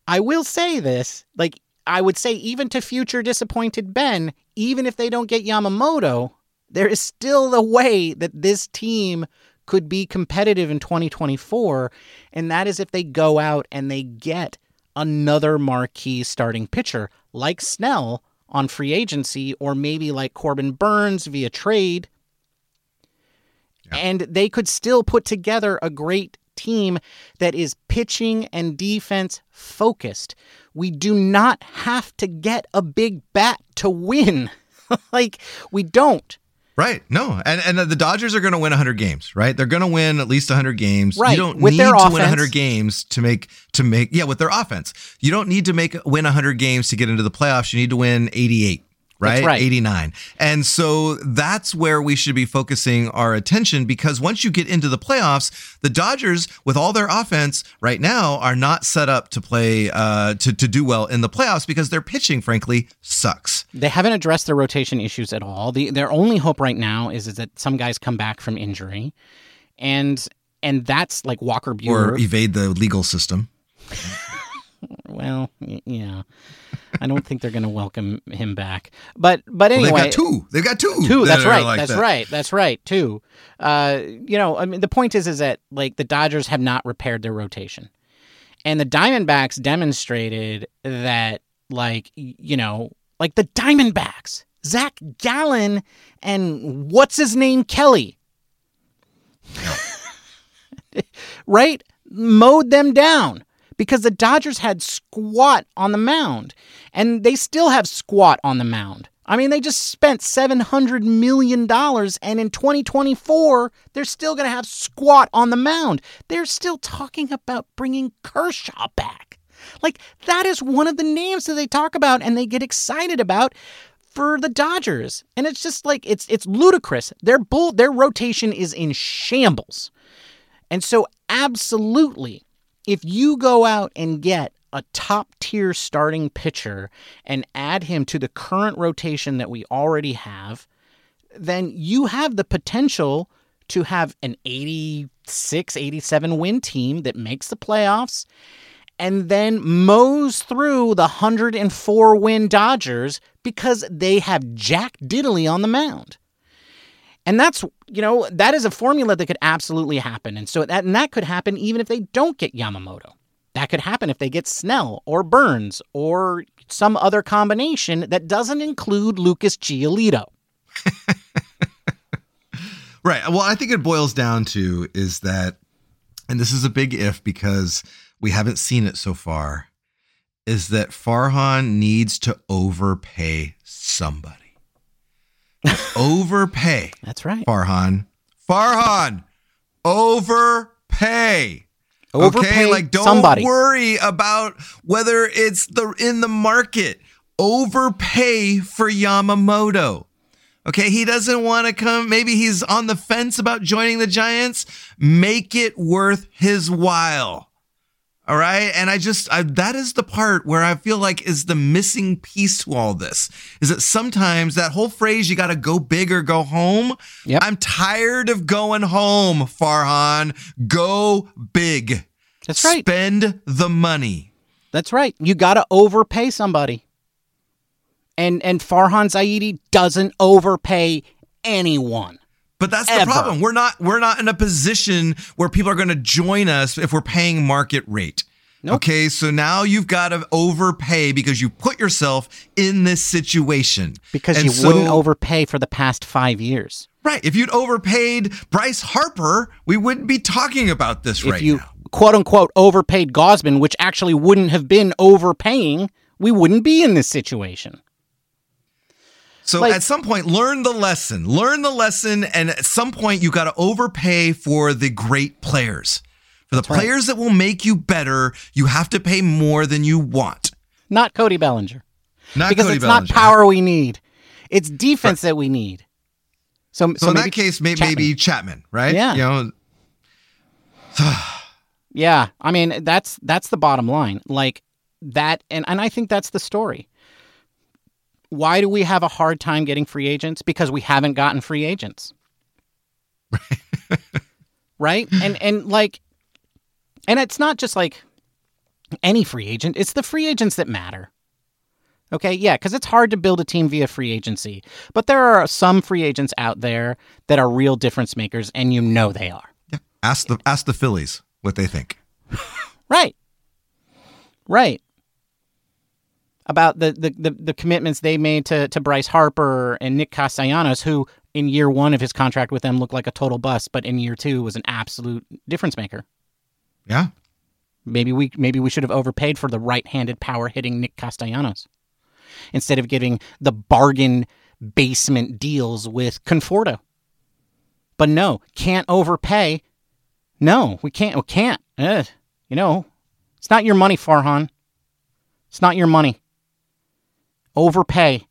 i will say this like i would say even to future disappointed ben even if they don't get yamamoto there is still a way that this team could be competitive in 2024 and that is if they go out and they get another marquee starting pitcher like Snell on free agency or maybe like Corbin Burnes via trade. And they could still put together a great team that is pitching and defense focused. We do not have to get a big bat to win. like, we don't. Right. No. And and the Dodgers are going to win 100 games, right? They're going to win at least 100 games. Right, You don't with need to win offense. 100 games to make to make yeah, with their offense. You don't need to make win 100 games to get into the playoffs. You need to win 88. Right? Right. 89. And so that's where we should be focusing our attention because once you get into the playoffs, the Dodgers, with all their offense right now, are not set up to play, uh, to, to do well in the playoffs because their pitching, frankly, sucks. They haven't addressed their rotation issues at all. The, their only hope right now is, is that some guys come back from injury, and and that's like Walker Buehler. Or evade the legal system. Well, yeah, I don't think they're going to welcome him back. But but Well, anyway, they've got two. They've got two. Two. that That's right. like that's that. right. That's right. Two. Uh, you know, I mean, the point is, is that like the Dodgers have not repaired their rotation, and the Diamondbacks demonstrated that, like, you know, like the Diamondbacks, Zach Gallen and what's his name, Kelly, right, mowed them down because the Dodgers had squat on the mound, and they still have squat on the mound. I mean, they just spent $700 million, and in 2024, they're still going to have squat on the mound. They're still talking about bringing Kershaw back. Like, that is one of the names that they talk about and they get excited about for the Dodgers. And it's just like, it's, it's ludicrous. Their, bull, their rotation is in shambles. And so, absolutely, if you go out and get a top tier starting pitcher and add him to the current rotation that we already have, then you have the potential to have an 86, 87 win team that makes the playoffs and then mows through the 104 win Dodgers because they have Jack Diddley on the mound. And that's, you know, that is a formula that could absolutely happen. And so that and that could happen even if they don't get Yamamoto. That could happen if they get Snell or Burnes or some other combination that doesn't include Lucas Giolito. Right. Well, I think it boils down to is that, and this is a big if because we haven't seen it so far, is that Farhan needs to overpay somebody. Overpay. That's right. Farhan. Farhan, overpay. Overpay okay, like don't somebody. worry about whether it's the in the market. Overpay for Yamamoto. Okay, he doesn't want to come. Maybe he's on the fence about joining the Giants. Make it worth his while. All right. And I just, I, that is the part where I feel like is the missing piece to all this is that sometimes that whole phrase, you got to go big or go home. Yep. I'm tired of going home, Farhan. Go big. That's right. Spend the money. That's right. You got to overpay somebody. And and Farhan Zaidi doesn't overpay anyone. But that's the problem. We're not we're not in a position where people are going to join us if we're paying market rate. Nope. Okay, so now you've got to overpay because you put yourself in this situation. Because And you so- wouldn't overpay for the past five years. Right. If you'd overpaid Bryce Harper, we wouldn't be talking about this if right you now. quote unquote overpaid Gausman, which actually wouldn't have been overpaying, we wouldn't be in this situation. So Like- at some point, learn the lesson. Learn the lesson, and at some point, you got to overpay for the great players. For the right. players that will make you better, you have to pay more than you want. Not Cody Bellinger. Not because Cody it's Bellinger. not power we need. It's defense that we need. So, So, in that case, may, Chapman. maybe Chapman, right? Yeah. You know, Yeah, I mean that's that's the bottom line. Like that, and and I think that's the story. Why do we have a hard time getting free agents? Because we haven't gotten free agents. right? And and like and it's not just like any free agent, it's the free agents that matter. Okay, yeah, because it's hard to build a team via free agency. But there are some free agents out there that are real difference makers, and you know they are. Yeah. ask the ask the Phillies what they think. Right. Right. About the, the, the, the commitments they made to, to Bryce Harper and Nick Castellanos, who in year one of his contract with them looked like a total bust, but in year two was an absolute difference maker. Yeah. Maybe we maybe we should have overpaid for the right-handed power hitting Nick Castellanos instead of getting the bargain basement deals with Conforto. But no, can't overpay. No, we can't. We can't. Ugh. you know, it's not your money, Farhan. It's not your money. Overpay.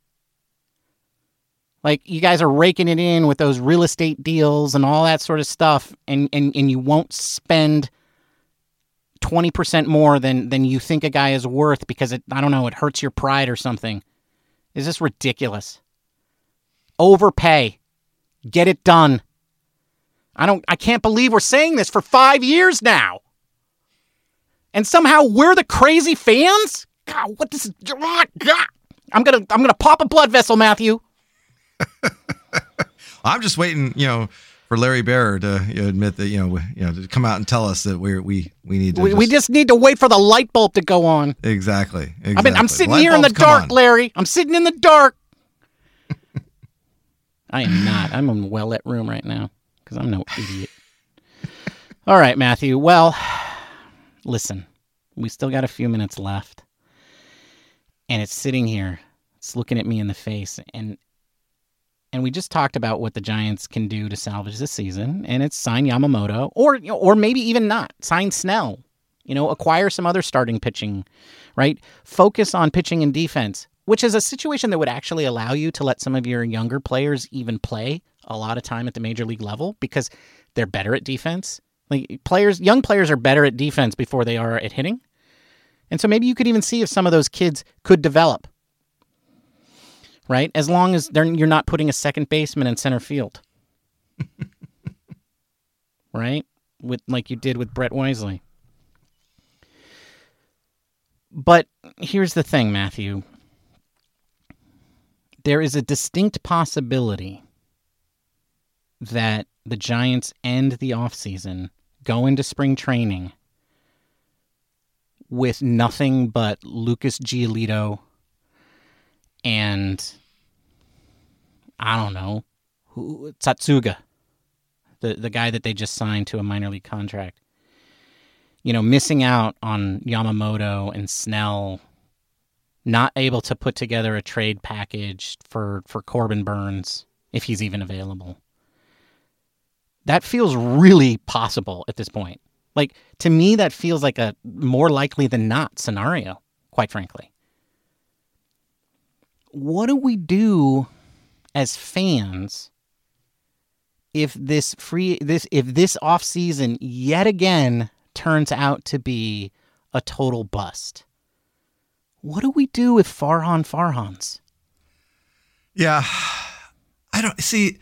Like you guys are raking it in with those real estate deals and all that sort of stuff, and and, and you won't spend twenty percent more than than you think a guy is worth because it I don't know it hurts your pride or something. Is this ridiculous? Overpay, get it done. I don't. I can't believe we're saying this for five years now, and somehow we're the crazy fans. God, what this? is- oh God, I'm gonna I'm gonna pop a blood vessel, Matthew. I'm just waiting, you know, for Larry Baer to you know, admit that you know, we, you know, to come out and tell us that we we we need to. We, we just need to wait for the light bulb to go on. exactly. exactly. I've been, I'm sitting Light here in the dark, on. Larry. I'm sitting in the dark. I am not. I'm in a well lit room right now because I'm no idiot. All right, Matthew. Well, listen, we still got a few minutes left, and it's sitting here. It's looking at me in the face, and and we just talked about what the Giants can do to salvage this season, and it's sign Yamamoto, or or maybe even not sign Snell. You know, acquire some other starting pitching, right? Focus on pitching and defense, which is a situation that would actually allow you to let some of your younger players even play a lot of time at the major league level because they're better at defense. Like players, young players are better at defense before they are at hitting. And so maybe you could even see if some of those kids could develop. Right? As long as you're not putting a second baseman in center field. right? With like you did with Brett Wisely. But here's the thing, Matthew. There is a distinct possibility that the Giants end the offseason, go into spring training with nothing but Lucas Giolito and I don't know, who, Satsuga, the the guy that they just signed to a minor league contract. You know, missing out on Yamamoto and Snell, not able to put together a trade package for for Corbin Burnes if he's even available. That feels really possible at this point. Like to me, that feels like a more likely than not scenario. Quite frankly, what do we do as fans if this free this if this off season yet again turns out to be a total bust? What do we do with Farhan Farhans? Yeah. I don't see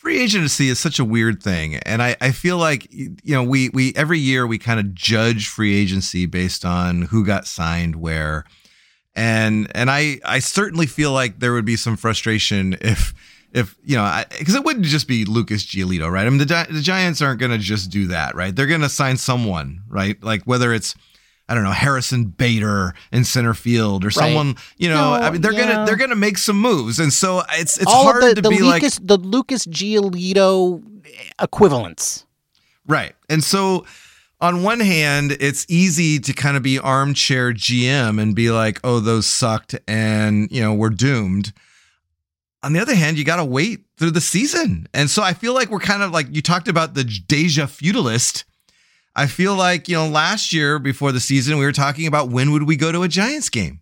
free agency is such a weird thing. And I, I feel like, you know, we, we, every year we kind of judge free agency based on who got signed where. And, and I, I certainly feel like there would be some frustration if, if you know, because it wouldn't just be Lucas Giolito, right? I mean, the the Giants aren't going to just do that, right? They're going to sign someone, right? Like whether it's I don't know Harrison Bader in center field or right. someone, you know. No, I mean, they're yeah. gonna they're gonna make some moves, and so it's it's All hard the, to the be Lucas, like the Lucas Giolito equivalents, right? And so on one hand, it's easy to kind of be armchair GM and be like, "Oh, those sucked," and you know we're doomed. On the other hand, you got to wait through the season, and so I feel like we're kind of like you talked about the deja feudalist. I feel like you know last year before the season we were talking about when would we go to a Giants game,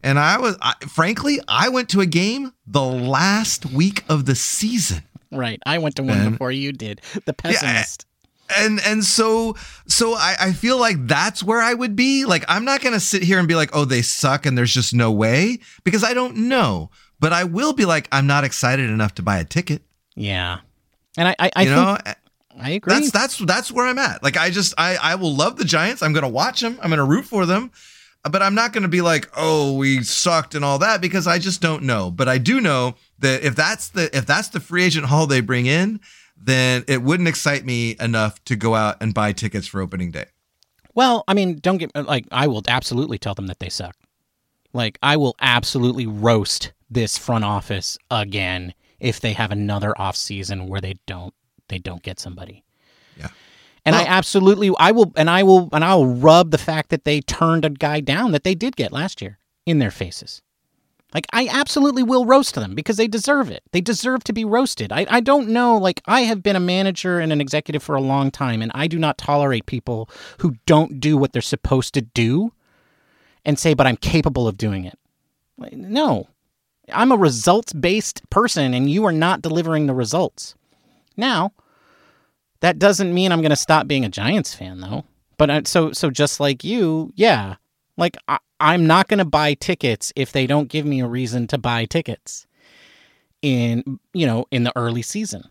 and I was I, frankly I went to a game the last week of the season. Right, I went to one and, before you did. The pessimist. Yeah, and and so so I, I feel like that's where I would be. Like I'm not gonna sit here and be like, oh, they suck and there's just no way because I don't know. But I will be like, I'm not excited enough to buy a ticket. Yeah, and I I, I you know. I agree. That's that's that's where I'm at. Like I just I I will love the Giants. I'm gonna watch them. I'm gonna root for them. But I'm not gonna be like, oh, we sucked and all that because I just don't know. But I do know that if that's the if that's the free agent haul they bring in, then it wouldn't excite me enough to go out and buy tickets for opening day. Well, I mean, don't get like I will absolutely tell them that they suck. Like I will absolutely roast this front office again if they have another off season where they don't they don't get somebody. Yeah. And well, I absolutely I will and I will and I'll rub the fact that they turned a guy down that they did get last year in their faces. Like, I absolutely will roast them because they deserve it. They deserve to be roasted. I, I don't know. Like, I have been a manager and an executive for a long time, and I do not tolerate people who don't do what they're supposed to do and say, but I'm capable of doing it. Like, no. I'm a results based person, and you are not delivering the results. Now, that doesn't mean I'm going to stop being a Giants fan, though. But uh, so, so just like you, yeah, like I, I'm not going to buy tickets if they don't give me a reason to buy tickets in, you know, in the early season.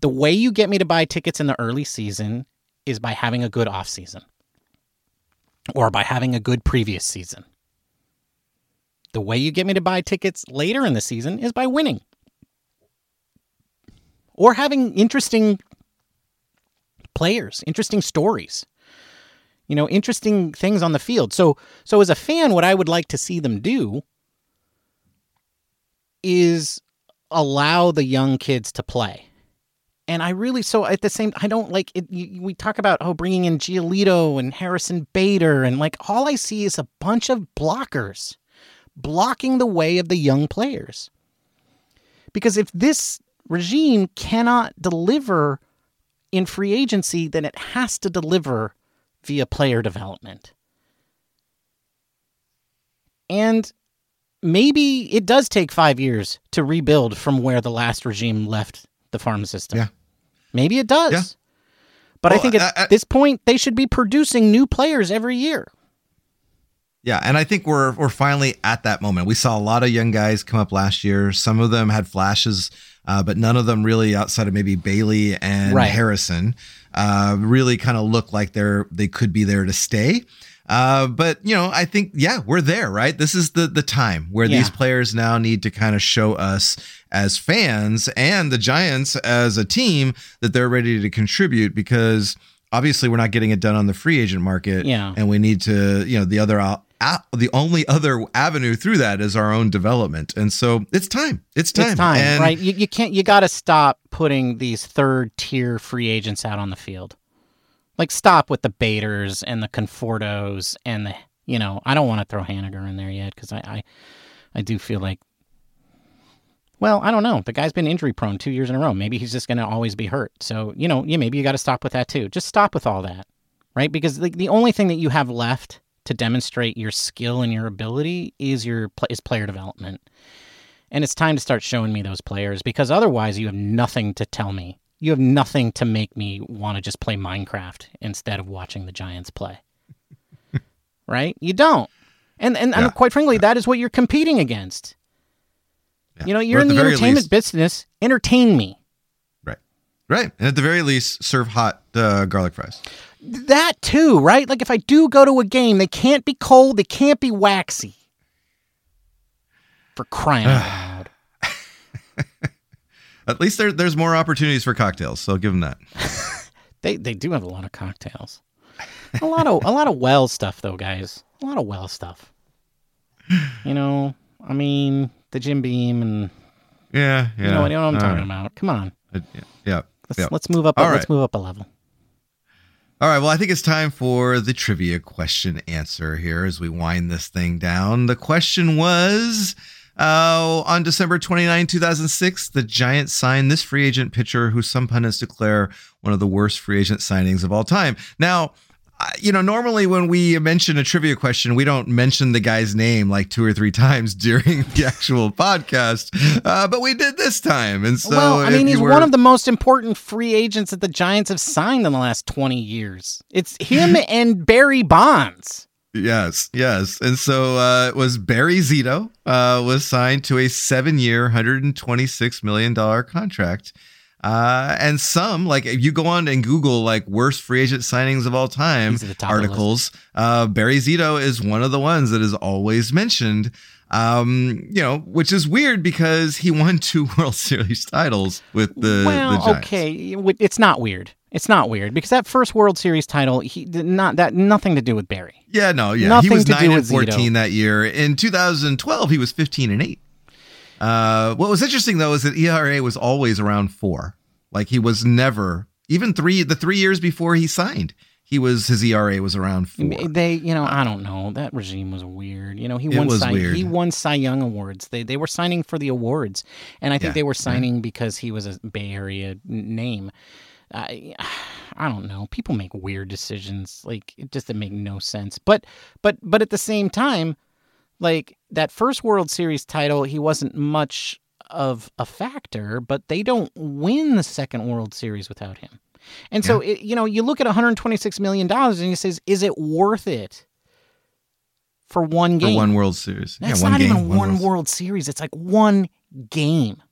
The way you get me to buy tickets in the early season is by having a good off season or by having a good previous season. The way you get me to buy tickets later in the season is by winning or having interesting players, interesting stories you know, interesting things on the field. So, so as a fan, what I would like to see them do is allow the young kids to play. And I really, so at the same, I don't like it. You, we talk about, oh, bringing in Giolito and Harrison Bader, and like all I see is a bunch of blockers blocking the way of the young players. Because if this regime cannot deliver in free agency, then it has to deliver via player development. And maybe it does take five years to rebuild from where the last regime left the farm system. Yeah. Maybe it does. Yeah. But well, I think at this point they should be producing new players every year. Yeah, and I think we're we're finally at that moment. We saw a lot of young guys come up last year. Some of them had flashes, uh, but none of them really outside of maybe Bailey and right. Harrison uh, really kind of look like they're they could be there to stay. Uh, but you know, I think yeah, we're there, right? This is the the time where yeah. these players now need to kind of show us as fans and the Giants as a team that they're ready to contribute because obviously we're not getting it done on the free agent market. Yeah, and we need to you know the other the only other avenue through that is our own development. And so it's time. It's time. It's time, and right? You, you can't, you got to stop putting these third tier free agents out on the field. Like, stop with the Baders and the Confortos and the, you know, I don't want to throw Haniger in there yet because I, I, I do feel like, well, I don't know. The guy's been injury prone two years in a row. Maybe he's just going to always be hurt. So, you know, yeah, maybe you got to stop with that too. Just stop with all that, right? Because the, the only thing that you have left to demonstrate your skill and your ability is your is player development. And it's time to start showing me those players because otherwise you have nothing to tell me. You have nothing to make me want to just play Minecraft instead of watching the Giants play. right? You don't. And and, yeah. and, quite frankly, that is what you're competing against. Yeah. You know, you're in the, the entertainment least, business. Entertain me. Right. Right. And at the very least, serve hot uh, garlic fries that too, right? Like if I do go to a game, they can't be cold, they can't be waxy. For crying out loud. At least there, there's more opportunities for cocktails, so I'll give them that. They they do have a lot of cocktails. A lot of a lot of well stuff though, guys. A lot of well stuff. You know, I mean, the Jim Beam and Yeah, yeah. you know, what- you know what I'm All talking right. about. Come on. Uh, yeah, Yeah. Let's yeah. let's move up. All let's right. move up a level. All right. Well, I think it's time for the trivia question answer here as we wind this thing down. The question was uh, on December 29, 2006, the Giants signed this free agent pitcher who some pundits declare one of the worst free agent signings of all time. Now, you know, normally when we mention a trivia question, we don't mention the guy's name like two or three times during the actual podcast, uh, but we did this time. And so, well, I mean, he's were- one of the most important free agents that the Giants have signed in the last 20 years. It's him and Barry Bonds. Yes, yes. And so uh, it was Barry Zito uh, was signed to a seven-year, $126 million contract. Uh, and some, like if you go on and Google like worst free agent signings of all time the top of the articles, uh, Barry Zito is one of the ones that is always mentioned. Um, you know, which is weird because he won two World Series titles with the, well, the Giants. okay, it's not weird. It's not weird because that first World Series title, he did not that nothing to do with Barry. Yeah, no, yeah. Nothing he was to do 9 and with Zito. 14 that year. In 2012, he was 15 and 8. Uh, what was interesting though is that ERA was always around 4. Like he was never even 3 the 3 years before he signed, he was his ERA was around 4. They, you know, I don't know. That regime was weird. You know, he It won Cy, weird. he won Cy Young awards. They they were signing for the awards, and I think Yeah, they were yeah. signing because he was a Bay Area name. I I don't know. People make weird decisions like it just that make no sense. But but but at the same time, like that first World Series title, he wasn't much of a factor. But they don't win the second World Series without him. And so, it, you know, you look at 126 million dollars, and he says, "Is it worth it for one game? For game?" one World Series. That's yeah, one not game, even one World- World Series. It's like one game,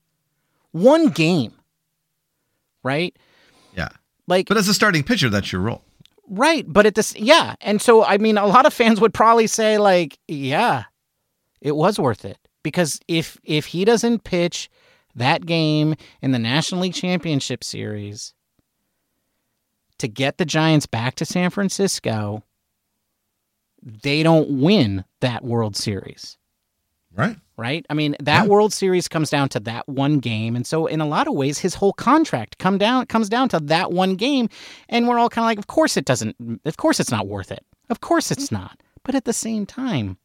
one game, right? Yeah. Like But as a starting pitcher, that's your role. Right, but at this, yeah, and so I mean, a lot of fans would probably say like, yeah, it was worth it because if if he doesn't pitch that game in the National League Championship Series to get the Giants back to San Francisco, they don't win that World Series Right. right? I mean, that Yeah. World Series comes down to that one game, and so in a lot of ways, his whole contract come down comes down to that one game, and we're all kind of like, of course it doesn't, of course it's not worth it, of course it's mm-hmm. not, but at the same time.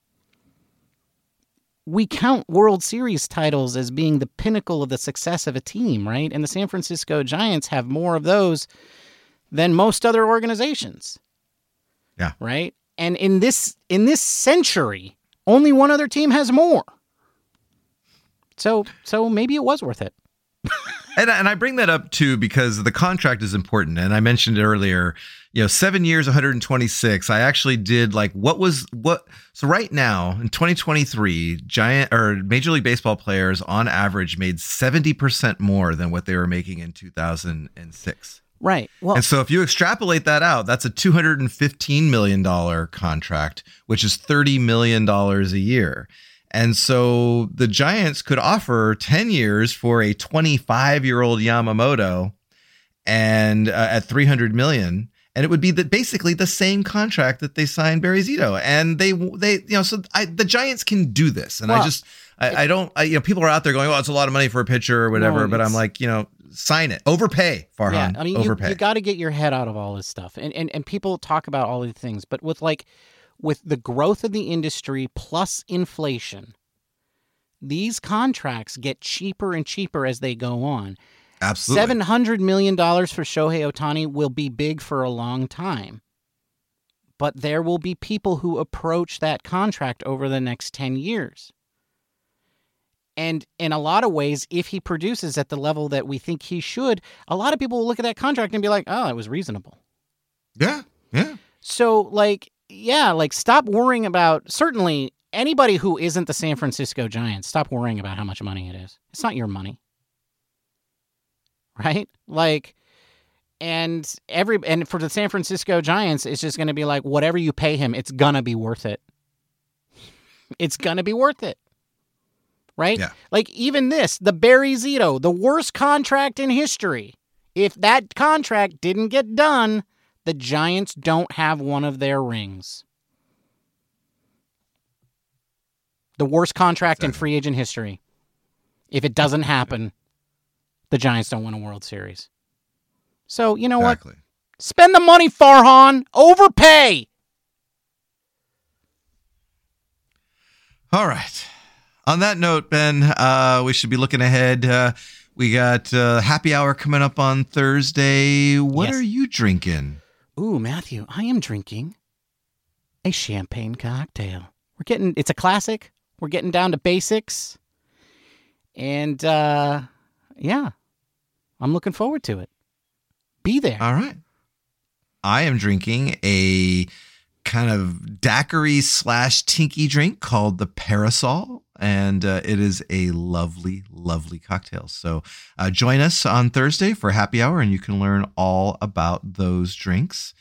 We count World Series titles as being the pinnacle of the success of a team, right? And the San Francisco Giants have more of those than most other organizations. Yeah. Right? And in this in this century, only one other team has more. So so maybe it was worth it. And, and I bring that up too because the contract is important. And I mentioned it earlier, you know, seven years, 126. I actually did like what was what. So right now in 2023, giant or Major League Baseball players on average made 70% more than what they were making in 2006. Right. Well, And so if you extrapolate that out, that's a $215 million contract, which is $30 million a year. And so the Giants could offer 10 years for a 25 year old Yamamoto and uh, at 300 million. And it would be the, basically the same contract that they signed Barry Zito. And they, they, you know, so I, the Giants can do this. And I just, I, I don't, I, you know, people are out there going, oh, it's a lot of money for a pitcher or whatever. No, but I'm like, you know, sign it, overpay, Farhan, yeah, I mean, you, you got to get your head out of all this stuff, and, and and people talk about all these things, but with like, with the growth of the industry plus inflation, these contracts get cheaper and cheaper as they go on. Absolutely. Seven hundred million dollars for Shohei Ohtani will be big for a long time, but there will be people who approach that contract over the next ten years. And in a lot of ways, if he produces at the level that we think he should, a lot of people will look at that contract and be like, "Oh, it was reasonable." Yeah, yeah. So, like, yeah, like, stop worrying about. Certainly, anybody who isn't the San Francisco Giants, stop worrying about how much money it is. It's not your money, right? Like, and every and for the San Francisco Giants, it's just going to be like whatever you pay him, it's gonna be worth it. It's gonna be worth it, right? Yeah. Like even this, the Barry Zito, the worst contract in history. If that contract didn't get done, the Giants don't have one of their rings. The worst contract in free agent history. If it doesn't happen, the Giants don't win a World Series. So, you know what? Spend the money, Farhan. Overpay. All right. On that note, Ben, uh, we should be looking ahead. Uh, we got uh, happy hour coming up on Thursday. What Yes. are you drinking? Ooh, Matthew, I am drinking a champagne cocktail. We're getting it's a classic. We're getting down to basics. And uh yeah. I'm looking forward to it. Be there. All right. I am drinking a kind of daiquiri slash tiki drink called the Parasol, and uh, it is a lovely, lovely cocktail. So uh, join us on Thursday for happy hour, and you can learn all about those drinks.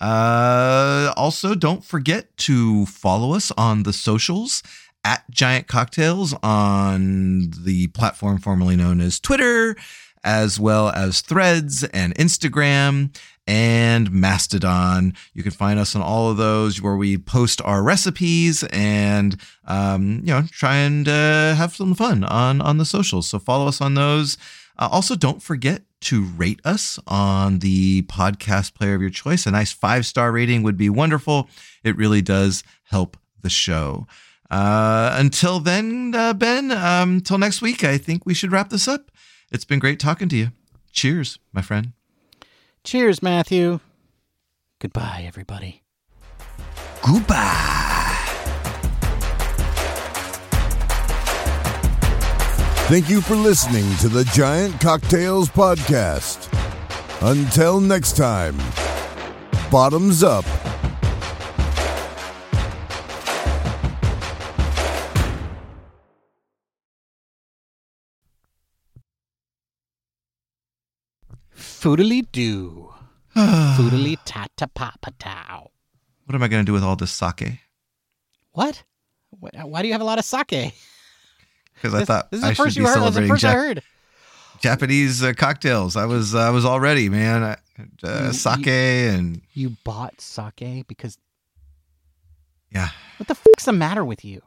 Uh, also, don't forget to follow us on the socials at Giant Cocktails on the platform formerly known as Twitter, as well as Threads and Instagram and Mastodon. You can find us on all of those where we post our recipes and um, you know try and uh, have some fun on on the socials. So follow us on those. Uh, also, don't forget to rate us on the podcast player of your choice. A nice five star rating would be wonderful. It really does help the show. Uh, until then, uh, Ben, um, until next week, I think we should wrap this up. It's been great talking to you. Cheers, my friend. Cheers, Matthew. Goodbye, everybody. Goodbye. Thank you for listening to the Giant Cocktails Podcast. Until next time, bottoms up. Foodily doo. Foodily tata papa tow. What am I going to do with all this sake? What? Why do you have a lot of sake? Because I thought this is I the should first be you heard. That's the first I heard. Japanese uh, cocktails. I was I was all ready, man. I, uh, You- sake you- and You bought sake because yeah. what the fuck's the matter with you?